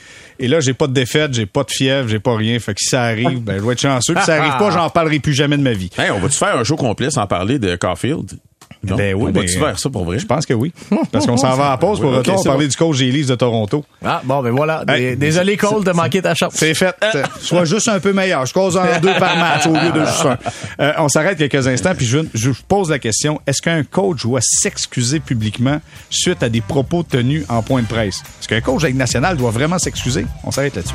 S1: Et là, j'ai pas de défaite, j'ai pas de fièvre, j'ai pas rien. Fait que si ça arrive, ben, je vais être chanceux. Si ça arrive pas, j'en parlerai plus jamais de ma vie.
S4: Hey, on va-tu faire un show complet sans parler de Caulfield?
S1: Ben oui,
S4: on va-tu faire ça pour vrai?
S1: Je pense que oui. Parce qu'on s'en va à pause pour oui, retour. on parler du coach des de Toronto.
S2: Ah, bon, ben voilà. désolé, Cole, de manquer ta chance.
S1: C'est fait. Sois juste un peu meilleur. Je cause en deux par match au lieu de juste un. Euh, on s'arrête quelques instants, puis je, je pose la question. Est-ce qu'un coach doit s'excuser publiquement suite à des propos tenus en point de presse? Est-ce qu'un coach avec national doit vraiment s'excuser? On s'arrête là-dessus.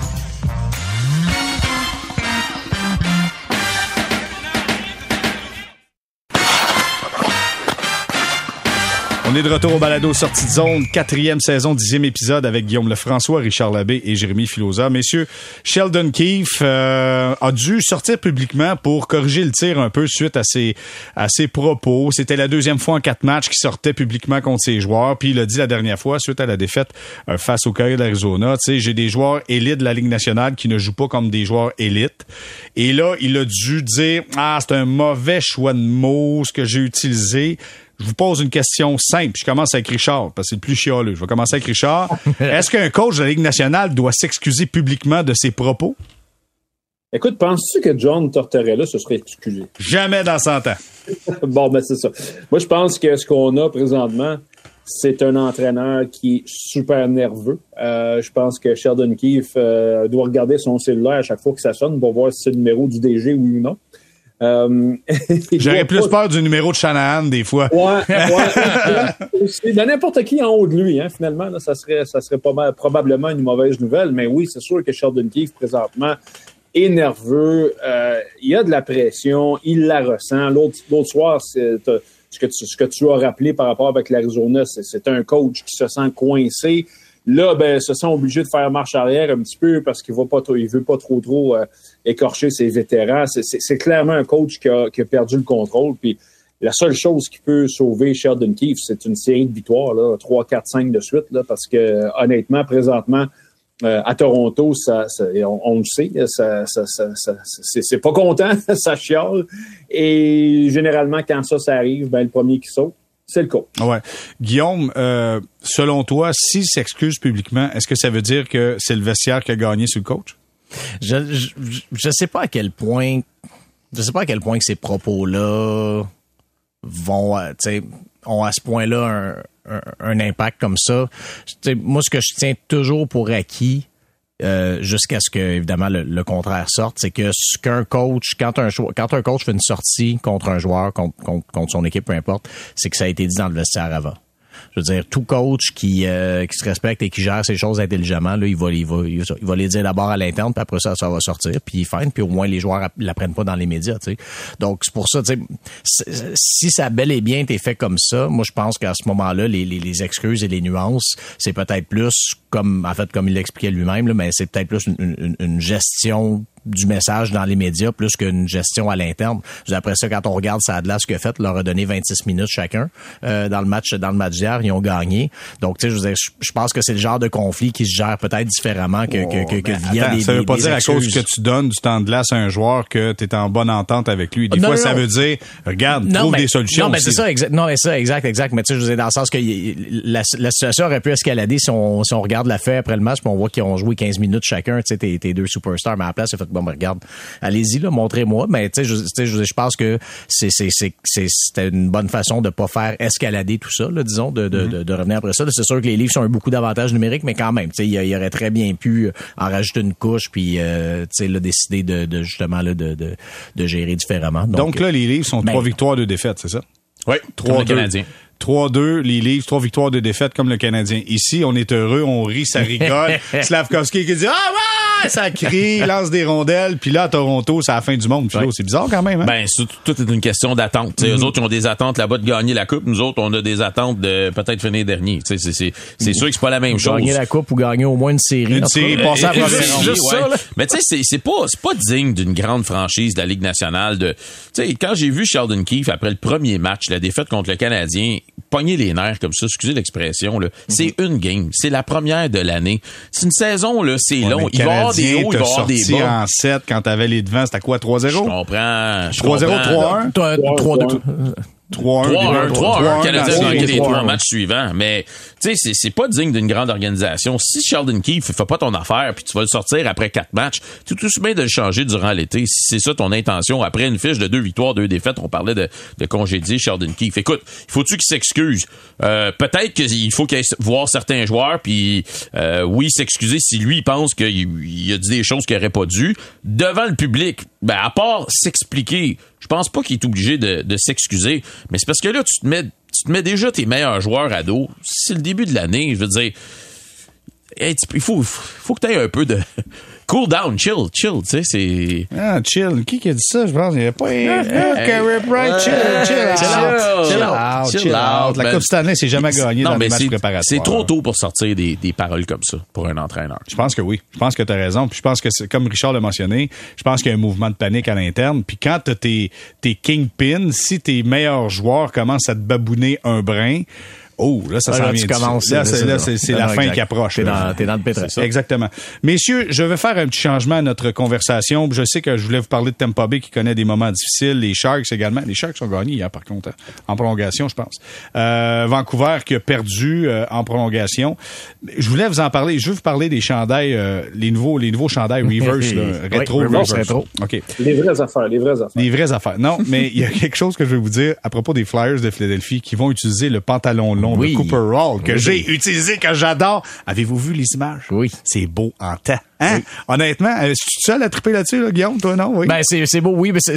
S1: On est de retour au balado sortie de zone, quatrième saison, dixième épisode avec Guillaume Lefrançois, Richard Labbé et Jérémy Filosa. Messieurs, Sheldon Keefe euh, a dû sortir publiquement pour corriger le tir un peu suite à ses, à ses propos. C'était la deuxième fois en quatre matchs qu'il sortait publiquement contre ses joueurs. Puis il a dit la dernière fois, suite à la défaite euh, face au Coyote d'Arizona, j'ai des joueurs élites de la Ligue nationale qui ne jouent pas comme des joueurs élites. Et là, il a dû dire, ah, c'est un mauvais choix de mots, ce que j'ai utilisé. Je vous pose une question simple. Je commence avec Richard, parce que c'est le plus chialeux. Je vais commencer avec Richard. Est-ce qu'un coach de la Ligue nationale doit s'excuser publiquement de ses propos?
S3: Écoute, penses-tu que John Tortorella se serait excusé?
S1: Jamais dans 100 ans.
S3: bon, ben c'est ça. Moi, je pense que ce qu'on a présentement, c'est un entraîneur qui est super nerveux. Euh, je pense que Sheldon Keefe euh, doit regarder son cellulaire à chaque fois que ça sonne pour voir si c'est le numéro du DG ou non.
S1: Euh, J'aurais plus peur du numéro de Shanahan des fois.
S3: Ouais, ouais. de n'importe qui en haut de lui, hein, finalement, ça serait, ça serait pas probablement une mauvaise nouvelle. Mais oui, c'est sûr que Sheldon Keefe, présentement, est nerveux. Euh, il y a de la pression, il la ressent. L'autre soir, c'est ce que, tu, ce que tu as rappelé par rapport avec l'Arizona, c'est un coach qui se sent coincé. Là, ben, se sent obligé de faire marche arrière un petit peu parce qu'il ne veut pas trop trop euh, écorcher ses vétérans. C'est clairement un coach qui a, qui a, perdu le contrôle. Puis la seule chose qui peut sauver Sheldon Keefe, c'est une série de victoires, là, 3, 4, 5 de suite, là, parce que honnêtement, présentement, euh, à Toronto, ça, on, le sait, ça, ça, c'est pas content, ça chiale. Et généralement, quand ça, ça arrive, ben, le premier qui saute, c'est le cas.
S1: Ouais. Guillaume, euh, selon toi, s'il s'excuse publiquement, est-ce que ça veut dire que c'est le vestiaire qui a gagné sur le coach?
S2: Je, je, sais pas à quel point je sais pas à quel point que ces propos-là vont euh, ont à ce point-là un, un, impact comme ça. moi, ce que je tiens toujours pour acquis, euh, jusqu'à ce que évidemment le, contraire sorte, c'est que ce qu'un coach, quand un quand un coach fait une sortie contre un joueur, contre, contre, son équipe, peu importe, c'est que ça a été dit dans le vestiaire avant. Je veux dire, tout coach qui, euh, qui se respecte et qui gère ses choses intelligemment, là, il va, il va, il va les dire d'abord à l'interne, puis après ça, ça va sortir, puis fine, puis au moins les joueurs l'apprennent pas dans les médias. Donc c'est pour ça, si ça a bel et bien été fait comme ça, moi je pense qu'à ce moment-là, les, les, les, excuses et les nuances, c'est peut-être plus comme, en fait, comme il l'expliquait lui-même, mais c'est peut-être plus une, une, une gestion du message dans les médias plus qu'une gestion à l'interne. Après ça, quand on regarde ça ce que fait, leur a donné 26 minutes chacun euh, dans le match dans le match d'hier, ils ont gagné. Donc, tu sais, je, je pense que c'est le genre de conflit qui se gère peut-être différemment que, que, que, que
S1: oh, via des Ça veut pas dire à cause que tu donnes du temps de glace à un joueur que tu es en bonne entente avec lui. Des fois, ça veut dire, regarde, trouve des solutions.
S2: Non, mais c'est ça, exact. Non, ça, exact, exact. Mais tu sais, je veux dire, dans le sens que la, la, situation aurait pu escalader si on, si on regarde la fait après le match, puis on voit qu'ils ont joué 15 minutes chacun, tu sais, tes, tes deux superstars, mais à la place, c'est fait bon, ben, regarde, allez-y, là, montrez-moi. Mais tu sais, je, je, je pense que c'est, c'est, c'est, c'était une bonne façon de pas faire escalader tout ça, là, disons, de, de, mm-hmm. de, revenir après ça. C'est sûr que les livres ont beaucoup d'avantages numériques, mais quand même, tu sais, il, aurait très bien pu en rajouter une couche, puis euh, tu sais, là, décider de, de justement là, de, de, de gérer différemment.
S1: Donc, là, les livres sont ben, trois victoires, deux défaites, c'est ça?
S4: Oui, trois Canadiens.
S1: 3-2, les livres, trois victoires, deux défaites comme le Canadien. Ici, on est heureux, on rit, ça rigole. Slavkovski qui dit Ah ouais! Ça crie, lance des rondelles. Puis là, à Toronto, c'est la fin du monde. c'est bizarre quand même. Hein?
S4: Ben, tout est une question d'attente. Mm Eux autres, ils ont des attentes là-bas de gagner la Coupe. Nous autres, on a des attentes de peut-être finir dernier. C'est, c'est, c'est sûr que c'est pas la même chose.
S2: Gagner la Coupe ou gagner au moins une série.
S1: Une série, passer à la
S4: juste ça, Mais tu sais, c'est pas, pas digne d'une grande franchise de la Ligue nationale. De, quand j'ai vu Sheldon Keefe après le premier match, la défaite contre le Canadien, pogner les nerfs comme ça, excusez l'expression, là. C'est mhm. une game. C'est la première de l'année. C'est une saison, là, c'est long.
S1: Il va avoir des hauts, il des bas. en 7 quand t'avais les devants, c'était quoi, 3-0? Je
S4: comprends.
S1: 3-0, 3-1?
S2: 3-2.
S4: 3-1. 3-1. Canadien a gagné les trois matchs suivants. Mais, tu sais, c'est pas digne d'une grande organisation. Si Sheldon Keefe fait pas ton affaire puis tu vas le sortir après quatre matchs, tu tout bien de le changer durant l'été. Si c'est ça ton intention, après une fiche de deux victoires, deux défaites, on parlait de, de congédier Sheldon Keefe. Écoute, il faut-tu qu'il s'excuse? Euh, peut-être qu'il faut qu'il voir certains joueurs puis, euh, oui, s'excuser si lui, il pense qu'il a dit des choses qu'il aurait pas dû. Devant le public, ben, à part s'expliquer, je pense pas qu'il est obligé de, de s'excuser, mais c'est parce que là, tu te mets, tu te mets déjà tes meilleurs joueurs à dos. C'est le début de l'année, je veux dire. il faut, faut que tu aies un peu de cool down, chill, chill, tu sais, c'est...
S1: Ah, chill. Qui qui a dit ça? Je pense qu'il n'y a pas... Ok, right, chill, chill, chill out, chill out, chill out. La Coupe Stanley, c'est jamais gagné dans les matchs préparatoires.
S4: C'est trop tôt pour sortir des, des paroles comme ça pour un entraîneur.
S1: Je pense que oui. Je pense que tu as raison. Puis je pense que, comme Richard l'a mentionné, je pense qu'il y a un mouvement de panique à l'interne. Puis quand tu tes, tes kingpins, si tes meilleurs joueurs commencent à te babouner un brin, Oh, là, ça s'en vient. Là, c'est la fin qui approche.
S2: T'es dans, dans le pétrole.
S1: Exactement. Messieurs, je vais faire un petit changement à notre conversation. Je sais que je voulais vous parler de Tampa Bay qui connaît des moments difficiles. Les Sharks également. Les Sharks ont gagné hier, par contre, en prolongation, je pense. Euh, Vancouver qui a perdu euh, en prolongation. Je voulais vous en parler. Je veux vous parler des chandails, euh, les nouveaux, les nouveaux chandails reverse, là, rétro,
S2: reverse, rétro.
S1: OK.
S3: Les vraies affaires, les vraies affaires.
S1: Les vraies affaires. Non, mais il y a quelque chose que je veux vous dire à propos des Flyers de Philadelphie qui vont utiliser le pantalon long oui. Cooper Roll que j'ai utilisé, que j'adore. Avez-vous vu les images?
S2: Oui.
S1: C'est beau en temps. Hein? Honnêtement, es tu seul à triper là-dessus, là, Guillaume? Toi, non? Oui.
S2: Ben, c'est beau, oui, mais c'est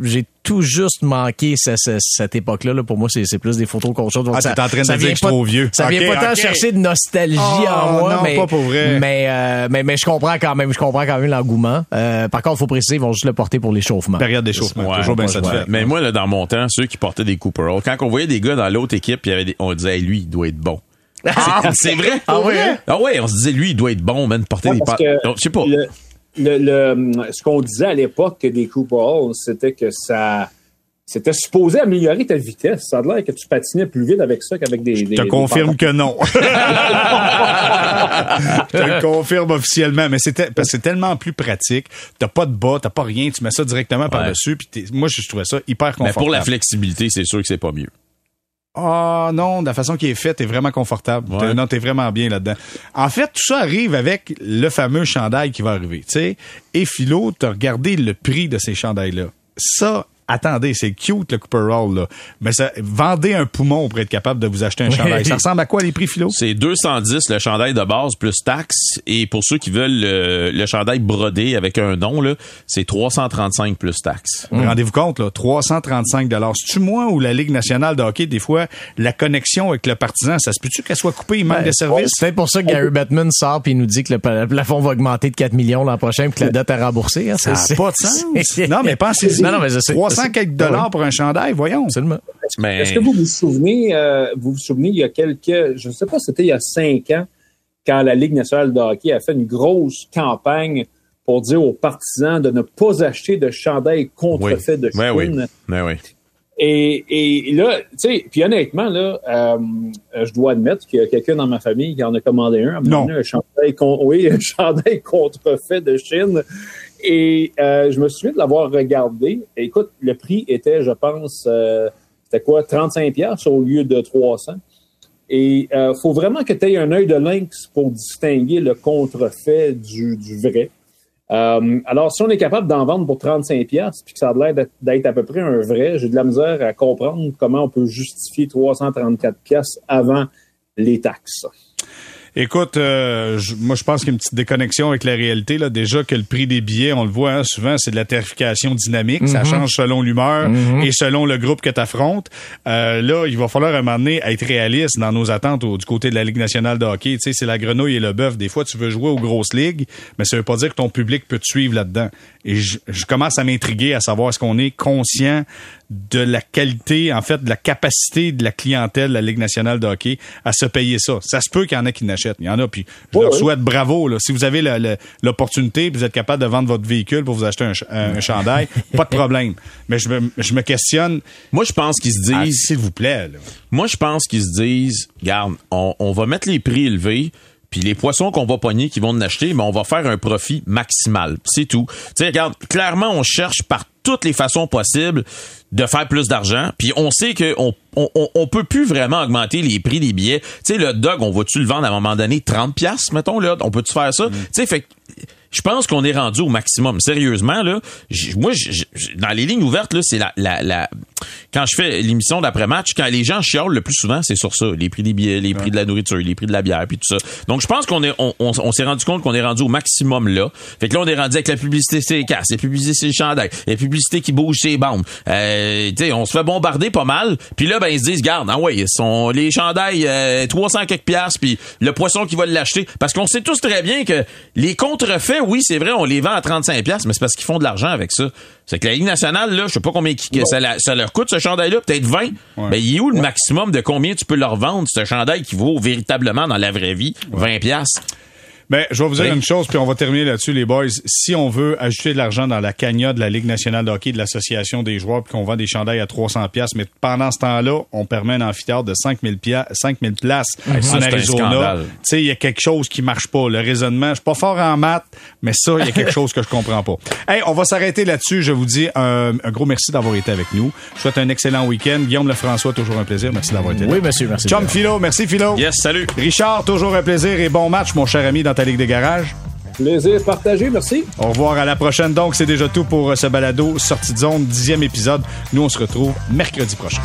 S2: j'ai tout juste manqué cette époque-là. Là. Pour moi, c'est plus des photos qu'autre chose.
S1: ah, t'es en train de dire que je suis trop vieux.
S2: Ça vient pas tant chercher de nostalgie oh, en moi,
S1: non,
S2: mais,
S1: pas pour vrai.
S2: Mais, euh, mais, mais je comprends quand même, je comprends quand même l'engouement. Euh, par contre, il faut préciser, ils vont juste le porter pour l'échauffement.
S1: Période d'échauffement, toujours bien satisfait.
S4: Mais moi, là, dans mon temps, ceux qui portaient des Cooper quand on voyait des gars dans l'autre équipe, y avait des, on disait, lui, il doit être bon. Ah, c'est vrai?
S2: Ah oui?
S4: Ah ouais, on se disait, lui, il doit être bon, même, porter des pattes. Je sais pas.
S3: Le, ce qu'on disait à l'époque des Cooper c'était que ça c'était supposé améliorer ta vitesse. Ça a l'air que tu patinais plus vite avec ça qu'avec des. Je
S1: te confirme que non. Je te confirme officiellement, mais c'était parce que c'est tellement plus pratique. T'as pas de bas, t'as pas rien, tu mets ça directement par dessus. Puis moi, je trouvais ça hyper confortable.
S4: Mais pour la flexibilité, c'est sûr que c'est pas mieux.
S1: Ah non, de la façon qui est faite, t'es vraiment confortable. Ouais. Non, t'es vraiment bien là-dedans. En fait, tout ça arrive avec le fameux chandail qui va arriver. Sais, et Philo, t'as regardé le prix de ces chandails-là. Ça, attendez, c'est cute le Cooperall, là. Mais ça, vendez un poumon pour être capable de vous acheter un chandail. Ça ressemble à quoi les prix philo?
S4: C'est 210 le chandail de base plus taxe. Et pour ceux qui veulent le, le chandail brodé avec un nom, là, c'est 335 plus taxe.
S1: Rendez-vous compte, là, 335 C'est-tu moi ou la Ligue nationale de hockey, des fois, la connexion avec le partisan, ça se peut-tu qu'elle soit coupée, il manque de service?
S2: C'est pour ça que Gary Bettman sort et il nous dit que le plafond va augmenter de 4 millions l'an prochain et que la dette à rembourser. Hein,
S1: ça n'a pas de sens. non, mais pensez-y. Non, non, mais 300 quelques dollars pour un chandail, voyons.
S3: Absolument. Est-ce que vous vous souvenez, euh, vous vous souvenez, il y a quelques, je ne sais pas, c'était il y a cinq ans, quand la Ligue nationale de hockey a fait une grosse campagne pour dire aux partisans de ne pas acheter de chandail contrefait de Chine.
S4: Oui, oui. oui.
S3: Et, et là, tu sais, puis honnêtement, là, euh, je dois admettre qu'il y a quelqu'un dans ma famille qui en a commandé un.
S1: Non.
S3: Un chandail, oui, un chandail contrefait de Chine. Et euh, je me souviens de l'avoir regardé. écoute, le prix était, je pense, euh, c'était quoi, 35 pièces au lieu de 300. Et il faut vraiment que tu aies un œil de lynx pour distinguer le contrefait du, vrai. Euh, alors, si on est capable d'en vendre pour 35 pièces puis que ça a l'air d'être à peu près un vrai, j'ai de la misère à comprendre comment on peut justifier 334 pièces avant les taxes.
S1: Écoute, euh, moi je pense qu'il y a une petite déconnexion avec la réalité. Là. Déjà que le prix des billets, on le voit hein, souvent, c'est de la tarification dynamique. Ça mhm. change selon l'humeur mhm. et selon le groupe que tu affrontes. Euh, là, il va falloir à un moment donné être réaliste dans nos attentes du côté de la Ligue nationale de hockey. Tu sais, c'est la grenouille et le bœuf. Des fois, tu veux jouer aux grosses ligues, mais ça veut pas dire que ton public peut te suivre là-dedans. Et je, je commence à m'intriguer à savoir est-ce qu'on est conscient de la qualité, en fait, de la capacité de la clientèle de la Ligue nationale de hockey à se payer ça. Ça se peut qu'il y en a qui n'achètent. Il y en a, puis je leur souhaite bravo. Là. Si vous avez l'opportunité, vous êtes capable de vendre votre véhicule pour vous acheter un, chandail, pas de problème. Mais je me, je me questionne.
S4: Moi, je pense qu'ils se disent...
S1: S'il vous plaît.
S4: Moi, je pense qu'ils se disent, regarde, on, on va mettre les prix élevés, puis les poissons qu'on va pogner, qui vont en acheter, mais on va faire un profit maximal. C'est tout. Tu sais, regarde, clairement, on cherche par toutes les façons possibles de faire plus d'argent. Puis on sait que on, on, peut plus vraiment augmenter les prix des billets. Tu sais, le dog, on va-tu le vendre à un moment donné 30 pièces mettons, là? On peut-tu faire ça? Mm. Tu sais, fait je pense qu'on est rendu au maximum. Sérieusement, là, moi, dans les lignes ouvertes, là, c'est la, la, la, quand je fais l'émission d'après-match, quand les gens chiolent le plus souvent, c'est sur ça. Les prix des billets, les prix de la nourriture, les prix de la bière, puis tout ça. Donc, je pense qu'on est, on, on, s'est rendu compte qu'on est rendu au maximum là. Fait que là, on est rendu avec la publicité c'est les casses, la publicité c'est les chandails, la publicité qui bouge ses bandes. Euh, tu sais, on se fait bombarder pas mal. Puis là, ben, ils se disent, garde, ah ouais, sont les chandails, euh, 300 quelques piastres, puis le poisson qui va l'acheter. Parce qu'on sait tous très bien que les contrefaits, oui, c'est vrai, on les vend à 35 pièces, mais c'est parce qu'ils font de l'argent avec ça. C'est que la Ligue nationale, là, je sais pas combien ça, leur coûte ce chandail-là, peut-être 20. Mais ben, il est où le maximum de combien tu peux leur vendre ce chandail qui vaut véritablement dans la vraie vie 20 pièces?
S1: Ben, je vais vous dire une chose, puis on va terminer là-dessus, les boys. Si on veut ajouter de l'argent dans la cagnotte de la Ligue nationale de hockey, de l'association des joueurs, puis qu'on vend des chandails à 300 pièces, mais pendant ce temps-là, on permet un amphithéâtre de 5000 5000 places en Arizona. Tu sais, il y a quelque chose qui marche pas. Le raisonnement, je suis pas fort en maths, mais ça, il y a quelque chose que je comprends pas. Hey, on va s'arrêter là-dessus. Je vous dis un, gros merci d'avoir été avec nous. Je souhaite un excellent week-end. Guillaume Lefrançois, toujours un plaisir. Merci d'avoir été
S2: là. Oui, monsieur, merci.
S1: Chum Philo, merci Philo.
S4: Yes, salut.
S1: Richard, toujours un plaisir et bon match, mon cher ami, dans ta Ligue des garages.
S3: Plaisir partagé, merci.
S1: Au revoir à la prochaine. Donc, c'est déjà tout pour ce balado Sortie de zone, dixième épisode. Nous, on se retrouve mercredi prochain.